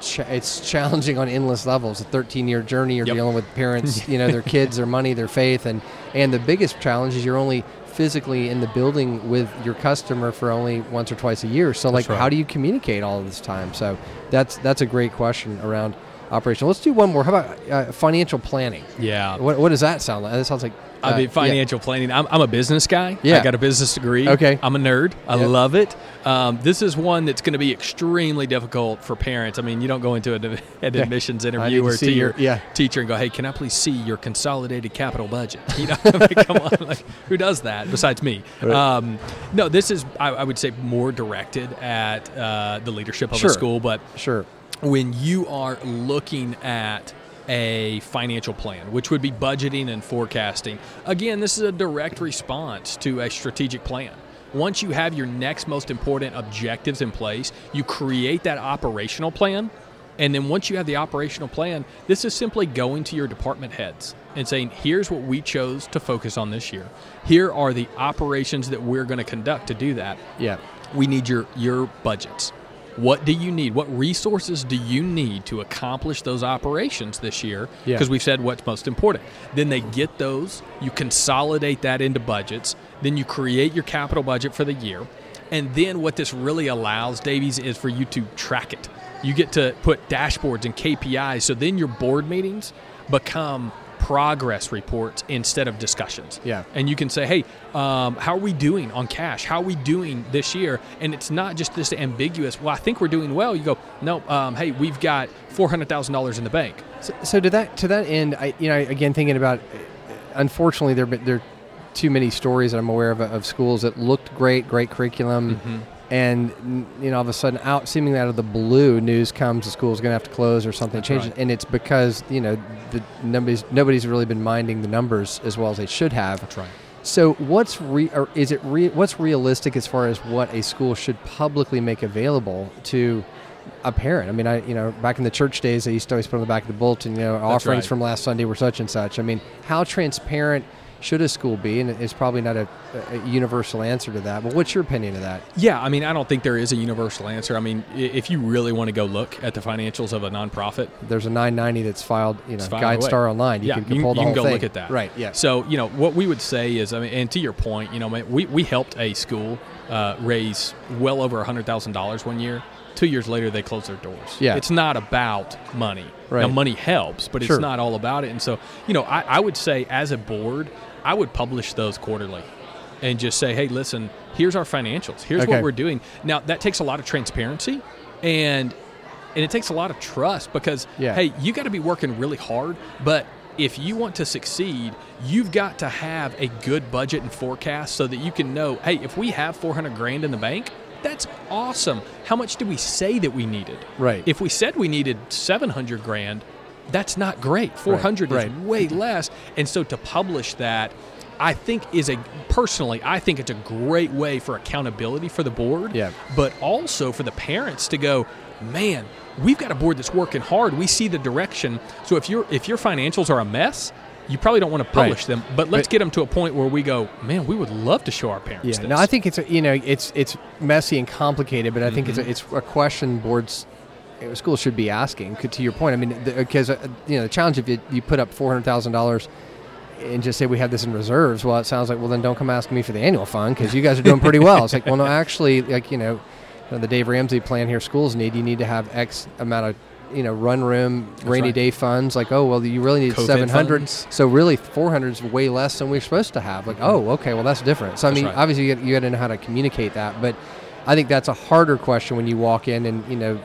ch- it's challenging on endless levels. A 13 year journey. You're yep. dealing with parents, *laughs* you know, their kids, their money, their faith, and and the biggest challenge is you're only physically in the building with your customer for only once or twice a year. So like, right. how do you communicate all of this time? So that's that's a great question around operation. Let's do one more. How about uh, financial planning? Yeah. What, what does that sound like? That sounds like uh, I mean, financial yeah. planning. I'm, I'm, a business guy. Yeah. I got a business degree. Okay. I'm a nerd. I love it. Um, this is one that's going to be extremely difficult for parents. I mean, you don't go into an, an admissions interview or to, to your, teacher and go, "Hey, can I please see your consolidated capital budget?" *laughs* You know, I mean, come on, like who does that besides me? Right. Um, no, this is I, I, would say more directed at uh, the leadership of sure. a school, but sure when you are looking at a financial plan, which would be budgeting and forecasting. Again, this is a direct response to a strategic plan. Once you have your next most important objectives in place, you create that operational plan. And then once you have the operational plan, this is simply going to your department heads and saying, here's what we chose to focus on this year. Here are the operations that we're going to conduct to do that. Yeah. We need your your budgets. What do you need? What resources do you need to accomplish those operations this year? Because yeah. we've said what's most important. Then they get those, you consolidate that into budgets, then you create your capital budget for the year. And then what this really allows, Davies, is for you to track it. You get to put dashboards and KPIs. So then your board meetings become progress reports instead of discussions. Yeah. And you can say, hey, um, how are we doing on cash? How are we doing this year? And it's not just this ambiguous, well, I think we're doing well. You go, no, um, hey, we've got $400,000 in the bank. So, so, to that to that end, I you know again thinking about, unfortunately there there are too many stories that I'm aware of of schools that looked great, great curriculum, mm-hmm. And you know all of a sudden out seemingly out of the blue news comes the school's going to have to close or something That's changes, right. and it's because you know the nobody's nobody's really been minding the numbers as well as they should have. That's right. So what's re, or is it re, what's realistic as far as what a school should publicly make available to a parent? I mean, I you know back in the church days, they used to always put on the back of the bulletin, you know, offerings right. from last Sunday were such and such. I mean, how transparent should a school be? And it's probably not a, a, universal answer to that. But what's your opinion of that? Yeah, I mean, I don't think there is a universal answer. I mean, if you really want to go look at the financials of a nonprofit, there's a 990 that's filed, you know, GuideStar Online. You yeah, can, you, you can go thing. look at that. Right. Yeah. So you know what we would say is, I mean, and to your point, you know, we we helped a school uh, raise well over hundred thousand dollars one year two years later they close their doors. Yeah. It's not about money. Right. Now money helps, but sure. it's not all about it. And so, you know, I, I would say as a board, I would publish those quarterly and just say, hey, listen, here's our financials. Here's okay. what we're doing. Now that takes a lot of transparency and and it takes a lot of trust because yeah. hey, you got to be working really hard, but if you want to succeed, you've got to have a good budget and forecast so that you can know, hey, if we have 400 grand in the bank, that's awesome. How much did we say that we needed? Right. If we said we needed 700 grand, that's not great. 400 right, is way less. And so to publish that, I think is a personally, I think it's a great way for accountability for the board. Yeah. But also for the parents to go, man, we've got a board that's working hard. We see the direction. So if your if your financials are a mess, you probably don't want to publish right. them, but let's get them to a point where we go, man, we would love to show our parents. Yeah, this. no, I think it's a, you know it's it's messy and complicated, but I think mm-hmm. it's a, it's a question boards schools should be asking. To your point, I mean, because uh, you know the challenge if you, you put up four hundred thousand dollars and just say we have this in reserves, well, it sounds like well then don't come ask me for the annual fund because you guys are doing pretty well. It's like well no, *laughs* *laughs* actually, like you know, the Dave Ramsey plan here schools need you need to have X amount of you know run room That's rainy right. day funds like oh well you really need 700 so really 400 is way less than we're supposed to have like oh okay well that's different so i mean right. obviously you, got to know how to communicate that but i think that's a harder question when you walk in and you know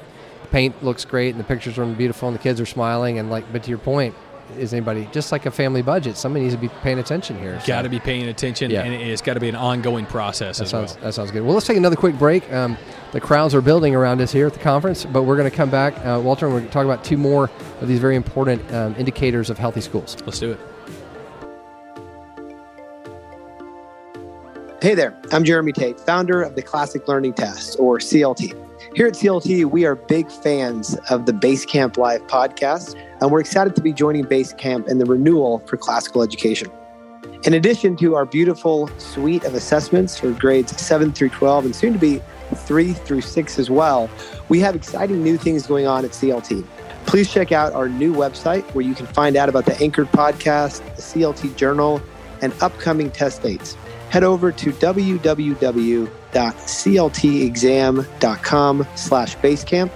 paint looks great and the pictures are beautiful and the kids are smiling and like but to your point is anybody just like a family budget somebody needs to be paying attention here so. got to be paying attention yeah. and it's got to be an ongoing process that sounds, well. that sounds good well let's take another quick break um, the crowds are building around us here at the conference, but we're going to come back, uh, Walter, and we're going to talk about two more of these very important um, indicators of healthy schools. Let's do it. Hey there, I'm Jeremy Tate, founder of the Classic Learning Test, or CLT. Here at CLT, we are big fans of the Basecamp Live podcast, and we're excited to be joining Basecamp in the renewal for classical education. In addition to our beautiful suite of assessments for grades 7 through 12 and soon to be 3 through 6 as well, we have exciting new things going on at CLT. Please check out our new website where you can find out about the Anchored podcast, the CLT Journal, and upcoming test dates. Head over to www.cltexam.com slash basecamp.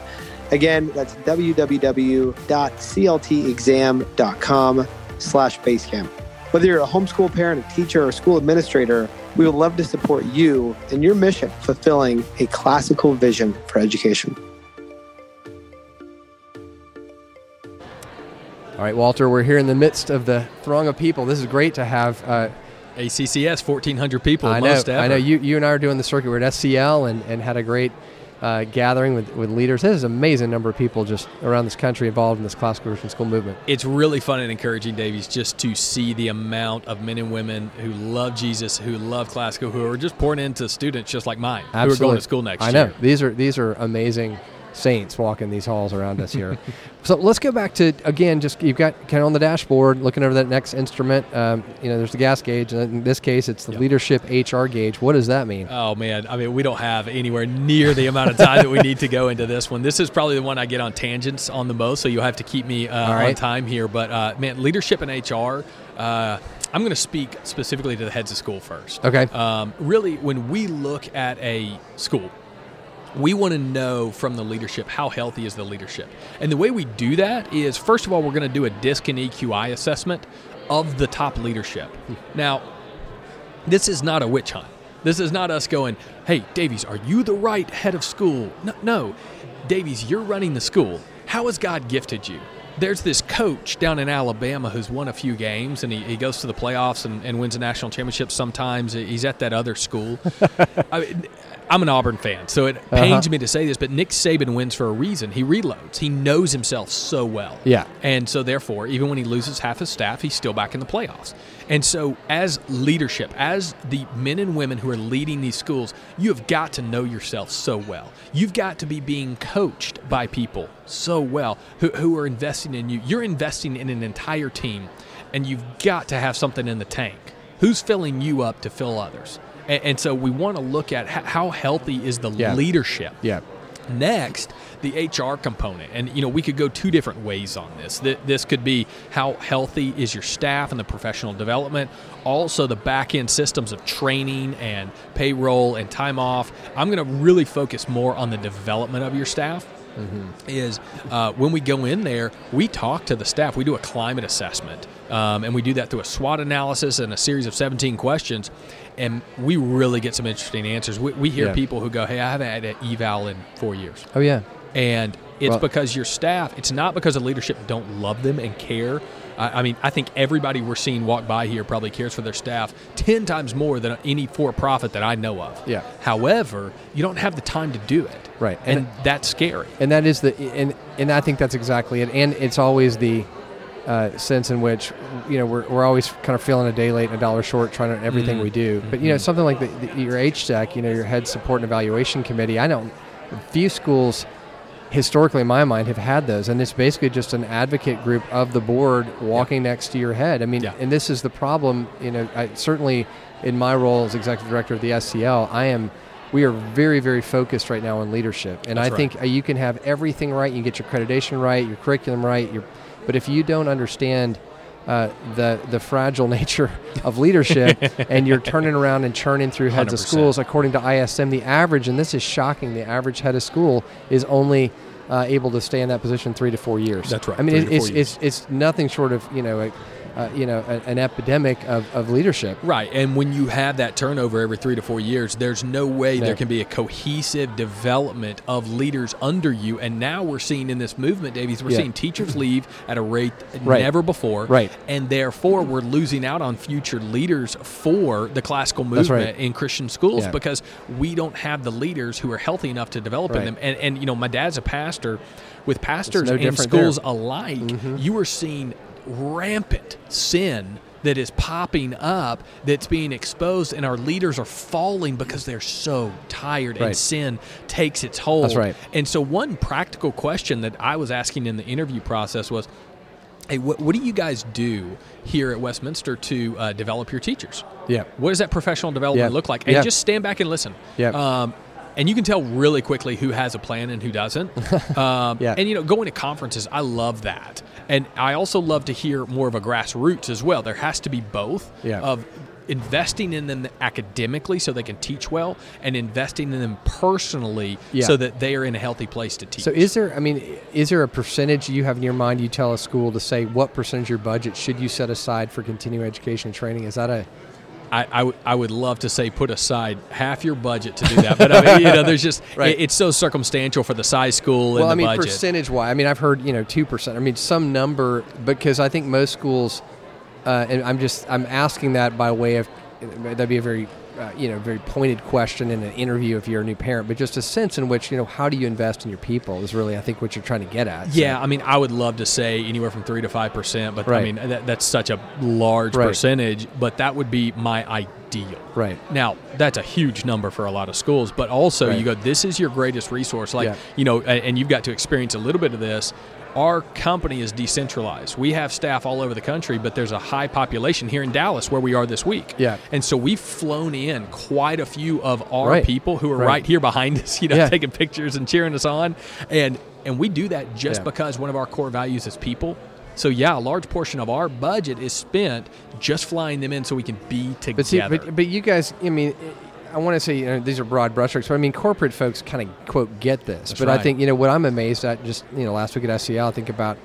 Again, that's www.cltexam.com slash basecamp. Whether you're a homeschool parent, a teacher, or a school administrator, we would love to support you in your mission fulfilling a classical vision for education. All right, Walter, we're here in the midst of the throng of people. This is great to have. Uh, ACCS, 1,400 people. I know. I know. You, you and I are doing the circuit. We're at SCL and, and had a great uh, gathering with, with leaders. There's an amazing number of people just around this country involved in this classical Christian school movement. It's really fun and encouraging, Davies, just to see the amount of men and women who love Jesus, who love classical, who are just pouring into students just like mine, Absolutely. who are going to school next I year. I know. These are these are amazing saints walking these halls around us here. *laughs* so let's go back to again. Just you've got kind of on the dashboard, looking over that next instrument. Um, you know, there's the gas gauge, and in this case, it's the yep. leadership HR gauge. What does that mean? Oh man, I mean, we don't have anywhere near the amount of time that we need to go into this one. This is probably the one I get on tangents on the most, so you'll have to keep me uh, right. on time here. But uh, man, leadership and HR. Uh, I'm going to speak specifically to the heads of school first. Okay. Um, really, when we look at a school, we want to know from the leadership how healthy is the leadership. And the way we do that is first of all, we're going to do a DISC and EQI assessment of the top leadership. Hmm. Now, this is not a witch hunt. This is not us going, hey, Davies, are you the right head of school? No, no. Davies, you're running the school. How has God gifted you? There's this coach down in Alabama who's won a few games and he, he goes to the playoffs and, and wins a national championship sometimes. He's at that other school. *laughs* I mean, I'm an Auburn fan, so it uh-huh. pains me to say this, but Nick Saban wins for a reason. He reloads. He knows himself so well. Yeah. And so, therefore, even when he loses half his staff, he's still back in the playoffs. And so, as leadership, as the men and women who are leading these schools, you have got to know yourself so well. You've got to be being coached by people so well who, who are investing in you. You're investing in an entire team, and you've got to have something in the tank who's filling you up to fill others. And, and so we want to look at how healthy is the Yeah. leadership. Yeah. Next, the HR component, and you know we could go two different ways on this. Th- This could be how healthy is your staff and the professional development, also the back end systems of training and payroll and time off. I'm going to really focus more on the development of your staff. Is uh, when we go in there, we talk to the staff. We do a climate assessment, um, and we do that through a SWOT analysis and a series of 17 questions, and we really get some interesting answers. We, we hear Yeah. people who go, "Hey, I haven't had an eval in four years," Oh yeah. and it's Well- because your staff. It's not because the leadership don't love them and care. I, I mean, I think everybody we're seeing walk by here probably cares for their staff ten times more than any for-profit that I know of. Yeah. However, you don't have the time to do it. Right. and, And- that's scary. and that is the and and I think that's exactly it. And it's always the uh, sense in which you know we're, we're always kind of feeling a day late and a dollar short trying to everything we do. But you know something like the, the, your HSEC, you know your head support and evaluation committee. I know few schools historically in my mind have had those. And it's basically just an advocate group of the board walking next to your head. I mean Yeah. and this is the problem you know I, certainly in my role as executive director of the scl i am we are very very focused right now on leadership. And That's i right. think uh, you can have everything right. You can get your accreditation right your curriculum right your, but if you don't understand uh, the the fragile *laughs* nature of leadership, *laughs* and you're turning around and churning through heads of 100%. schools. According to ISM, the average, and this is shocking, the average head of school is only uh, able to stay in that position three to four years. That's right, I mean, it, to it's, it's it's nothing short of you know, a, uh, you know, a, an epidemic of, of leadership. Right, and when you have that turnover every three to four years, there's no way Yeah. there can be a cohesive development of leaders under you. And now we're seeing in this movement, Davies, we're Yeah. seeing teachers leave at a rate *clears throat* Right. never before. Right. and therefore we're losing out on future leaders for the classical movement right. in Christian schools Yeah. because we don't have the leaders who are healthy enough to develop in them. And and you know, my dad's a pastor. With pastors no and different there. schools alike, you are seeing rampant sin that is popping up that's being exposed and our leaders are falling because they're so tired Right. and sin takes its hold That's right. and so one practical question that i was asking in the interview process was hey what, what do you guys do here at westminster to uh, develop your teachers Yeah. what does that professional development Yeah. look like and Yeah. just stand back and listen Yeah. um, and you can tell really quickly who has a plan and who doesn't. *laughs* Um, Yeah. And you know, going to conferences, I love that, and I also love to hear more of a grassroots as well. There has to be both Yeah. of investing in them academically so they can teach well, and investing in them personally Yeah. so that they are in a healthy place to teach. So is there? I mean, is there a percentage you have in your mind? You tell a school to say what percentage of your budget should you set aside for continuing education and training? Is that a I, I, would, love to say put aside half your budget to do that, but I mean, you know, there's just *laughs* Right. it- it's so circumstantial for the size school well, and I mean, budget. percentage wise. I mean, I've heard you know two percent. I mean, some number because I think most schools, uh, and I'm just I'm asking that by way of that'd be a very uh, you know very pointed question in an interview if you're a new parent, but just a sense in which you know how do you invest in your people is really I think what you're trying to get at. So- Yeah, I mean, I would love to say anywhere from three to five percent, but I mean that, that's such a large Right. percentage. But that would be my ideal. Right. Now, that's a huge number for a lot of schools, but also Right. you go, this is your greatest resource. Like, Yeah. you know, and you've got to experience a little bit of this. Our company is decentralized. We have staff all over the country, but there's a high population here in Dallas where we are this week. Yeah. And so we've flown in quite a few of our Right. people who are Right. right, here behind us, *laughs* you know, Yeah. taking pictures and cheering us on. And and we do that just Yeah. because one of our core values is people. So yeah, a large portion of our budget is spent just flying them in so we can be together. But see, but, but you guys, I mean, I want to say you know, these are broad brushstrokes, but I mean, corporate folks kind of quote get this. That's but I think you know what I'm amazed at. Just you know, last week at SCL, I think about.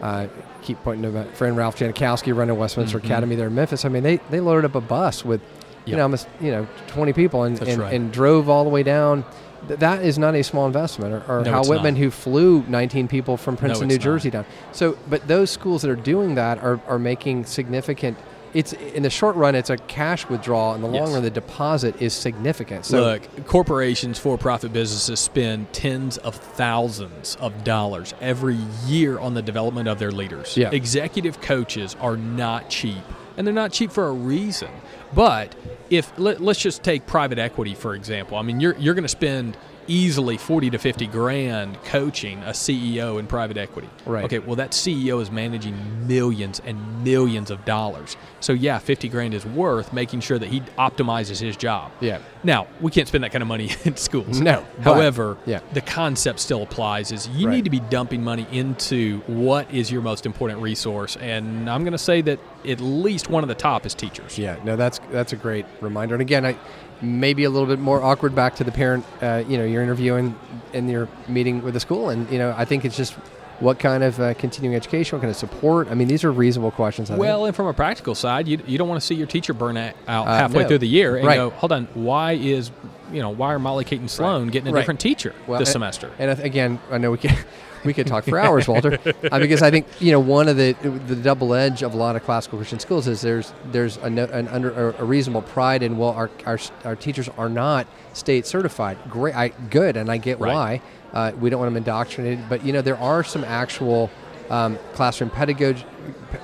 Uh, keep pointing to my friend Ralph Janikowski running Westminster Academy there in Memphis. I mean, they, they loaded up a bus with, you Mm-hmm. Yep. know, almost you know, 20 people and, and, right. and drove all the way down. Th- That is not a small investment. Or, or No, Hal Whitman, not. who flew 19 people from Princeton, New it's Jersey not. down. So, but those schools that are doing that are, are making significant. It's in the short run, it's a cash withdrawal. In the long Yes. run, the deposit is significant. So, Look, corporations, for-profit businesses spend tens of thousands of dollars every year on the development of their leaders. Yeah. Executive coaches are not cheap, and they're not cheap for a reason. But if let, us just take private equity for example. I mean, you're you're going to spend easily 40 to 50 grand coaching a CEO in private equity. Right. Okay, well that CEO is managing millions and millions of dollars. So yeah, 50 grand is worth making sure that he optimizes his job. Yeah. Now, we can't spend that kind of money *laughs* in schools. No. However, yeah. the concept still applies is you Right. need to be dumping money into what is your most important resource and I'm going to say that at least one of the top is teachers. Yeah, no, that's that's a great reminder. And again, I maybe a little bit more awkward back to the parent. Uh, you know, you're interviewing in your meeting with the school, and you know, I think it's just what kind of uh, continuing education, what kind of support. I mean, these are reasonable questions. I think. Well, and from a practical side, you, you don't want to see your teacher burn out Uh, halfway no. through the year and Right. go, hold on, why is, you know, why are Molly Kate and Sloan getting a Right. different teacher Well, this and- semester? And again, I know we could we could talk for hours, Walter, uh, because I think you know one of the the double edge of a lot of classical Christian schools is there's there's a, no, an under a, a reasonable pride in well our, our our teachers are not state certified. Great, I good, and I get Right. why. Uh, we don't want them indoctrinated, but you know there are some actual um, classroom pedagog-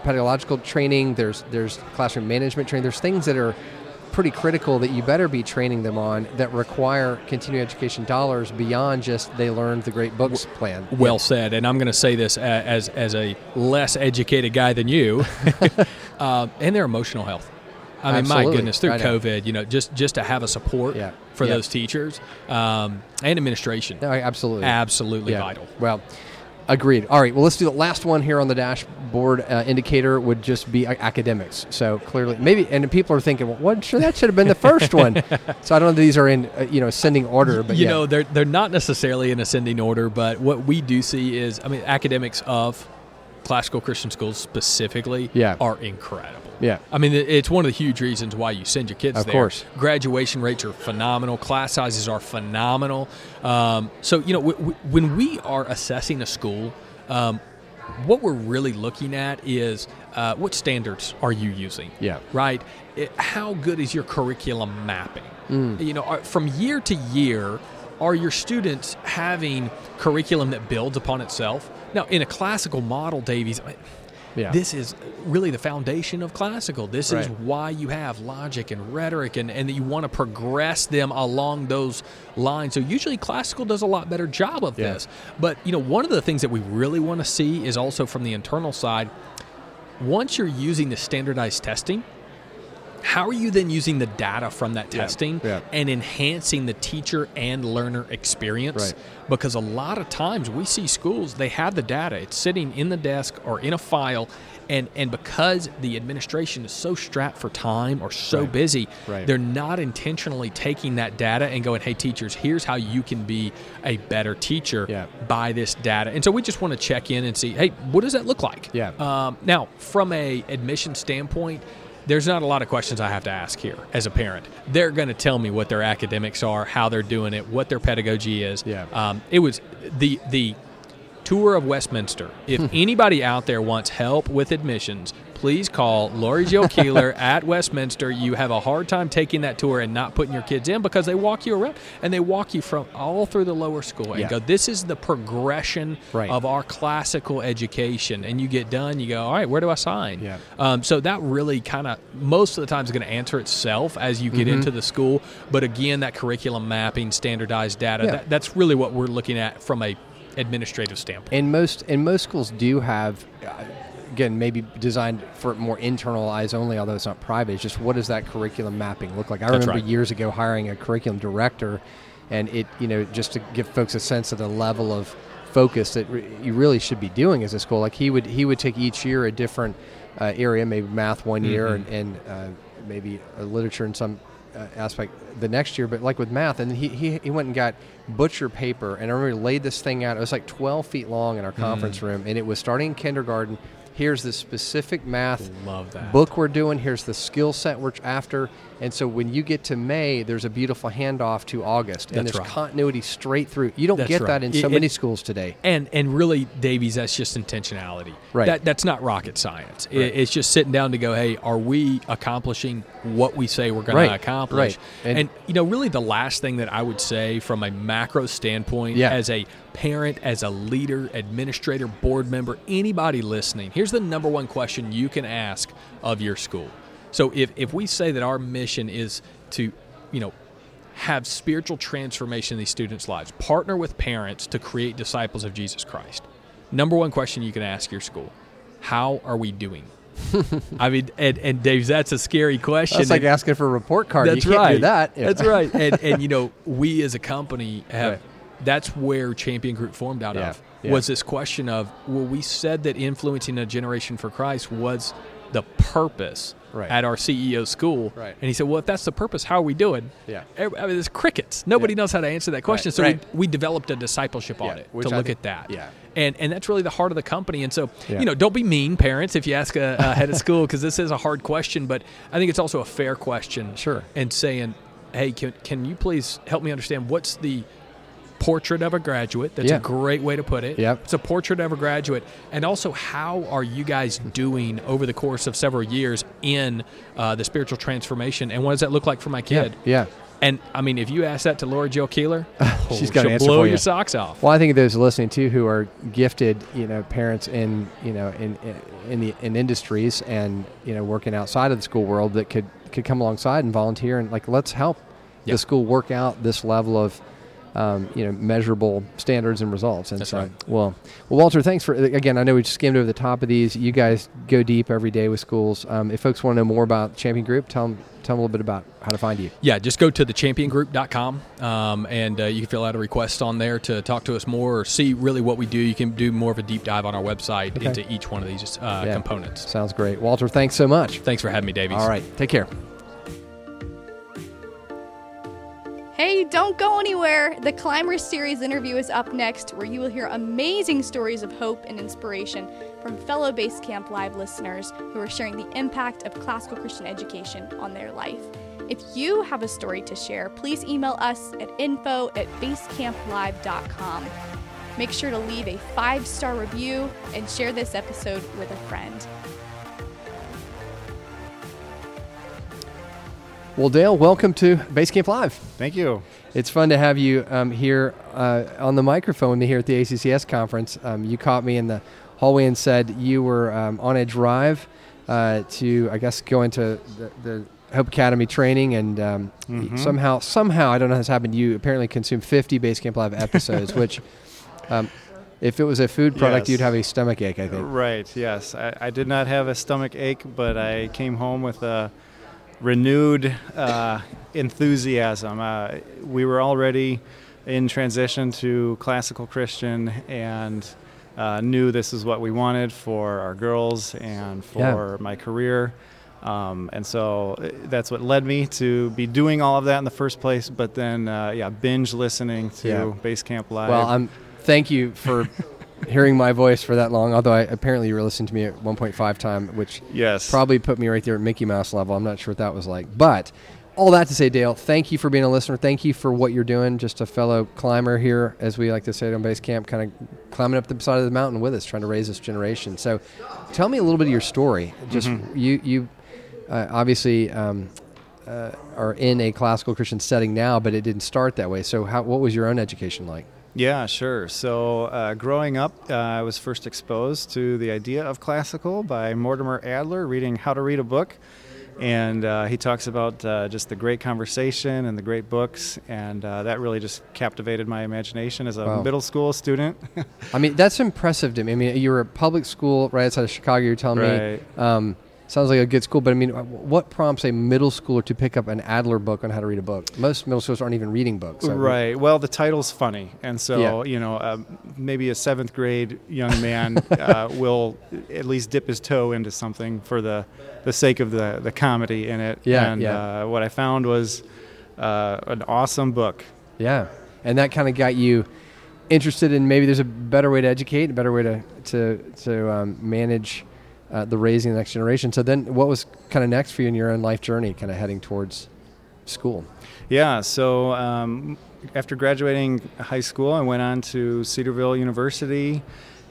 pedagogical training. There's there's classroom management training. There's things that are pretty critical that you better be training them on that require continuing education dollars beyond just they learned the great books plan. Well said, and I'm going to say this as as a less educated guy than you, *laughs* *laughs* uh, and their emotional health. I mean, my goodness, through know. COVID, you know, just just to have a support Yeah. for Yeah. those teachers um, and administration, No, absolutely. absolutely Yeah. vital. Well, agreed. All right. Well, let's do the last one here on the dashboard uh, indicator would just be uh, academics. So clearly, maybe, and people are thinking, well, what? Sure, that should have been the first one. *laughs* So I don't know if these are in uh, you know ascending order, but you yeah. know they're they're not necessarily in ascending order, but what we do see is, I mean, academics of classical Christian schools specifically Yeah. are incredible. Yeah. I mean, it's one of the huge reasons why you send your kids Of there. course. Graduation rates are phenomenal. Class sizes are phenomenal. Um, so, you know, w- w- when we are assessing a school, um, what we're really looking at is uh, what standards are you using? Yeah. Right? It, how good is your curriculum mapping? Mm. You know, are, from year to year, are your students having curriculum that builds upon itself? Now, in a classical model, Davies, I- Yeah. this is really the foundation of classical. This is why you have logic and rhetoric and, and that you want to progress them along those lines. So usually classical does a lot better job of Yeah. this. But you know, one of the things that we really want to see is also from the internal side, once you're using the standardized testing, how are you then using the data from that Yeah, testing yeah. and enhancing the teacher and learner experience? Right. Because a lot of times we see schools, they have the data, it's sitting in the desk or in a file, and, and because the administration is so strapped for time or so Right. busy, Right. they're not intentionally taking that data and going, hey, teachers, here's how you can be a better teacher Yeah. by this data. And so we just want to check in and see, hey, what does that look like? Yeah. Um, now, from a admission standpoint, there's not a lot of questions I have to ask here as a parent. They're going to tell me what their academics are, how they're doing it, what their pedagogy is. Yeah. Um, it was the the tour of Westminster. If anybody out there wants help with admissions, please call Lori Jill *laughs* Keeler at Westminster. You have a hard time taking that tour and not putting your kids in because they walk you around and they walk you from all through the lower school and Yeah. go, this is the progression Right. of our classical education. And you get done, you go, all right, where do I sign? Yeah. Um, so that really kind of most of the time is going to answer itself as you Mm-hmm. get into the school. But again, that curriculum mapping, standardized data, Yeah. that, that's really what we're looking at from a administrative standpoint. And most and most schools do have, uh, again, maybe designed for more internal eyes only. Although it's not private, it's just what does that curriculum mapping look like? I That's remember right. years ago hiring a curriculum director, and it you know just to give folks a sense of the level of focus that re- you really should be doing as a school. Like he would he would take each year a different uh, area, maybe math one year, and, and uh, maybe literature in some uh, aspect the next year. But like with math, and he, he he went and got butcher paper, and I remember he laid this thing out. It was like 12 feet long in our conference room, and it was starting in kindergarten. Here's the specific math book we're doing. Here's the skill set we're after. And so when you get to May, there's a beautiful handoff to August, and That's there's right. continuity straight through. You don't That's get right. that in so It- many it- schools today. And and really, Davies, that's just intentionality. Right. That that's not rocket science. It- it's just sitting down to go, hey, are we accomplishing what we say we're going Right. to accomplish? Right. And, And- you know, really, the last thing that I would say from a macro standpoint, Yeah. as a parent, as a leader, administrator, board member, anybody listening, here's the number one question you can ask of your school. So if, if we say that our mission is to, you know, have spiritual transformation in these students' lives, partner with parents to create disciples of Jesus Christ. Number one question you can ask your school: How are we doing? *laughs* I mean, and, and Dave, that's a scary question. That's like And- asking for a report card. that's you can't right. do that. *laughs* That's right. And, and you know, we as a company have. Right. That's where Champion Group formed out Yeah, of. yeah. Was this question of well, we said that influencing a generation for Christ was the purpose Right. at our CEO school. Right. And he said, well, if that's the purpose, how are we doing? Yeah. I mean, there's crickets. Nobody knows how to answer that question. Right, So right. We, we developed a discipleship Yeah, audit which to I look think- at that. yeah. And and that's really the heart of the company. And so, Yeah. you know, don't be mean, parents, if you ask a, a head of school, because this is a hard question. But I think it's also a fair question. Sure. And saying, hey, can can you please help me understand what's the portrait of a graduate? That's Yeah. a great way to put it. Yep. It's a portrait of a graduate. And also, how are you guys doing over the course of several years in uh, the spiritual transformation? And what does that look like for my kid? Yeah. And I mean, if you ask that to Laura Jill Keeler, *laughs* She's oh, got an she'll blow for your socks off. Well, I think those listening too who are gifted, you know, parents in, you know, in in the in industries and you know working outside of the school world that could could come alongside and volunteer and like let's help Yeah. the school work out this level of um, you know measurable standards and results. And That's so, right. well, well, Walter, thanks for again. I know we just skimmed over the top of these. You guys go deep every day with schools. Um, if folks want to know more about Champion Group, tell them tell them a little bit about how to find you. Yeah, just go to thechampiongroup.com um, and uh, you can fill out a request on there to talk to us more or see really what we do. You can do more of a deep dive on our website Okay. into each one of these uh, Yeah. components. Sounds great, Walter. Thanks so much. Thanks for having me, Davies. All right, take care. Hey, don't go anywhere. The Climbers Series interview is up next, where you will hear amazing stories of hope and inspiration from fellow Base Camp Live listeners who are sharing the impact of classical Christian education on their life. If you have a story to share, please email us at info at basecamplive.com. Make sure to leave a five star review and share this episode with a friend. Well, Dale, welcome to Basecamp Live. Thank you. It's fun to have you um, here uh, on the microphone with me here at the ACCS conference. Um, you caught me in the hallway and said you were um, on a drive uh, to, I guess, go into the, the Hope Academy training, and um, Mhm. somehow, somehow, I don't know how this happened. You apparently consumed 50 Basecamp Live episodes, *laughs* which, um, if it was a food product, Yes. you'd have a stomach ache. I think. Right, yes. I, I did not have a stomach ache, but I came home with a renewed uh, enthusiasm. Uh, we were already in transition to classical Christian and uh, knew this is what we wanted for our girls and Yeah. for my career. Um, and so uh, that's what led me to be doing all of that in the first place. But then, uh, yeah, binge listening to Yeah. Basecamp Live. Well, I'm. Thank you for hearing my voice for that long. Although I, apparently you were listening to me at 1.5 time, which yes, probably put me right there at Mickey Mouse level. I'm not sure what that was like. But all that to say, Dale, thank you for being a listener. Thank you for what you're doing. Just a fellow climber here, as we like to say on base camp, kind of climbing up the side of the mountain with us, trying to raise this generation. So tell me a little bit of your story. Just you, you uh, obviously um, uh, are in a classical Christian setting now, but it didn't start that way. So how, what was your own education like? Yeah, sure. So, uh, growing up, uh, I was first exposed to the idea of classical by Mortimer Adler, reading How to Read a Book. And uh, he talks about uh, just the great conversation and the great books. And uh, that really just captivated my imagination as a Wow. middle school student. *laughs* I mean, that's impressive to me. I mean, you were a public school right outside of Chicago. You're telling me. Um, sounds like a good school, but I mean, what prompts a middle schooler to pick up an Adler book on how to read a book? Most middle schoolers aren't even reading books. Right. Well, the title's funny, and so Yeah. you know, um, maybe a seventh grade young man *laughs* uh, will at least dip his toe into something for the the sake of the the comedy in it. Yeah, And yeah. Uh, what I found was uh, an awesome book. Yeah, and that kind of got you interested in maybe there's a better way to educate, a better way to to to um, manage uh, the raising the next generation. So then, what was kind of next for you in your own life journey, kind of heading towards school? Yeah. So um, after graduating high school, I went on to Cedarville University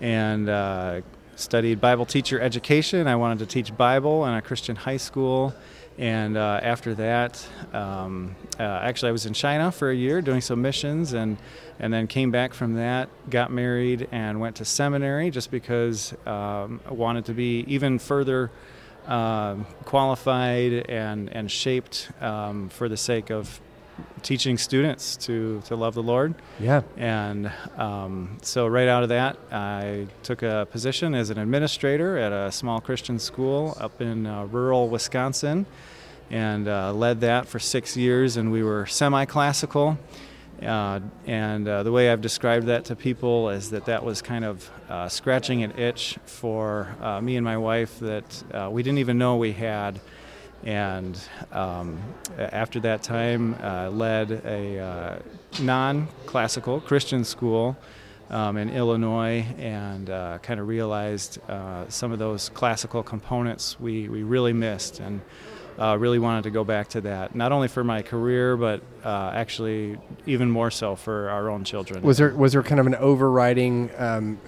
and uh, studied Bible teacher education. I wanted to teach Bible in a Christian high school. And uh, after that, um, uh, actually, I was in China for a year doing some missions, and and then came back from that, got married, and went to seminary just because um, I wanted to be even further um, qualified and and shaped um, for the sake of teaching students to to love the Lord. Yeah. And um, so right out of that, I took a position as an administrator at a small Christian school up in uh, rural Wisconsin, and uh, led that for six years. And we were semi-classical. Uh, and uh, the way I've described that to people is that that was kind of uh, scratching an itch for uh, me and my wife that uh, we didn't even know we had. And um, after that time, uh, led a non-classical Christian school um, in Illinois, and kind of realized some of those classical components we, we really missed. And uh, really wanted to go back to that, not only for my career, but uh, actually even more so for our own children. Was there was there kind of an overriding um,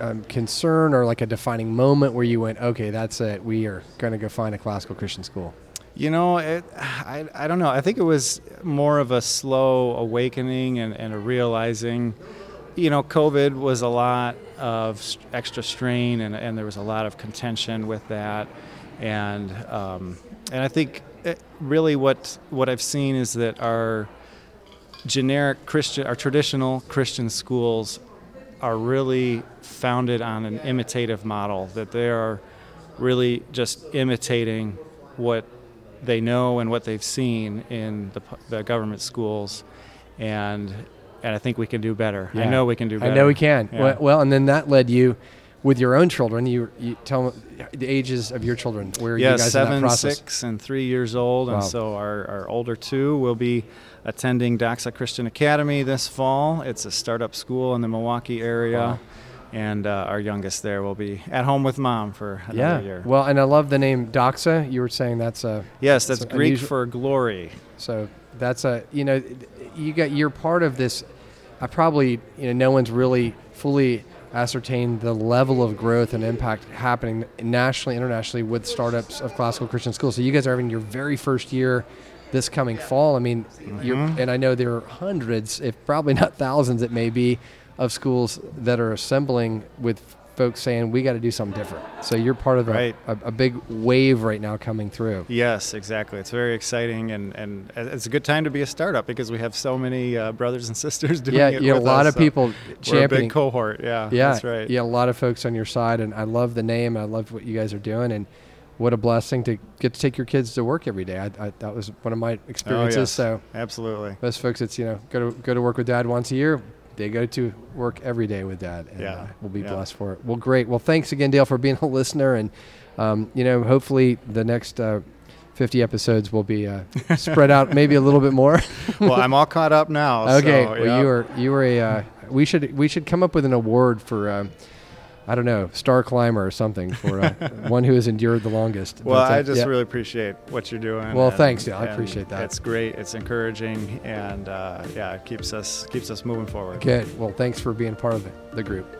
um, concern or like a defining moment where you went, okay, that's it, we are going to go find a classical Christian school? You know, it, I, I don't know. I think it was more of a slow awakening and, and a realizing. You know, COVID was a lot of extra strain, and, and there was a lot of contention with that. And um, and I think it, eh, really what what I've seen is that our generic Christian, our traditional Christian schools are really founded on an imitative model. That they are really just imitating what they know and what they've seen in the, the government schools, and and I think we can do better. Yeah. I know we can do better. I know we can. Yeah. Well, well, and then that led you with your own children, you, you tell the ages of your children. Where yeah, you guys seven, in that process? six, and three years old, wow. and so our, our older two will be attending Doxa Christian Academy this fall. It's a startup school in the Milwaukee area. Wow. And uh, our youngest there will be at home with mom for another yeah. year. Well, and I love the name Doxa. You were saying that's a yes, that's, that's Greek unusual. for glory. So that's a you know, you got you're part of this. I probably you know no one's really fully ascertain the level of growth and impact happening nationally, internationally with startups of classical Christian schools. So you guys are having your very first year this coming fall. I mean, mm-hmm. and I know there are hundreds, if probably not thousands, it may be, of schools that are assembling with folks saying we got to do something different. So you're part of the, right. a, a, big wave right now coming through. Yes, exactly. It's very exciting, and, and it's a good time to be a startup because we have so many uh, brothers and *laughs* sisters doing yeah, it. Yeah, a lot us, of people so championing. We're a big cohort. Yeah, yeah, that's right. Yeah, a lot of folks on your side, and I love the name. I love what you guys are doing, and what a blessing to get to take your kids to work every day. I, I, that was one of my experiences. Oh, yes. So absolutely, most folks, it's you know go to go to work with dad once a year they go to work every day with that, and yeah. uh, we'll be yeah. blessed for it. Well, great. Well, thanks again, Dale, for being a *laughs* listener, and um, you know, hopefully the next. Uh, 50 episodes will be uh, *laughs* spread out maybe a little bit more. *laughs* well, I'm all caught up now. Okay, so, well, you were you were a uh, we should we should come up with an award for um, I don't know, star climber or something for uh, *laughs* one who has endured the longest. Well, I just yeah. really appreciate what you're doing. Well, thanks. Yeah, I appreciate that. It's great. It's encouraging, and uh, yeah, it keeps us keeps us moving forward. Good. Well, thanks for being part of the, the group.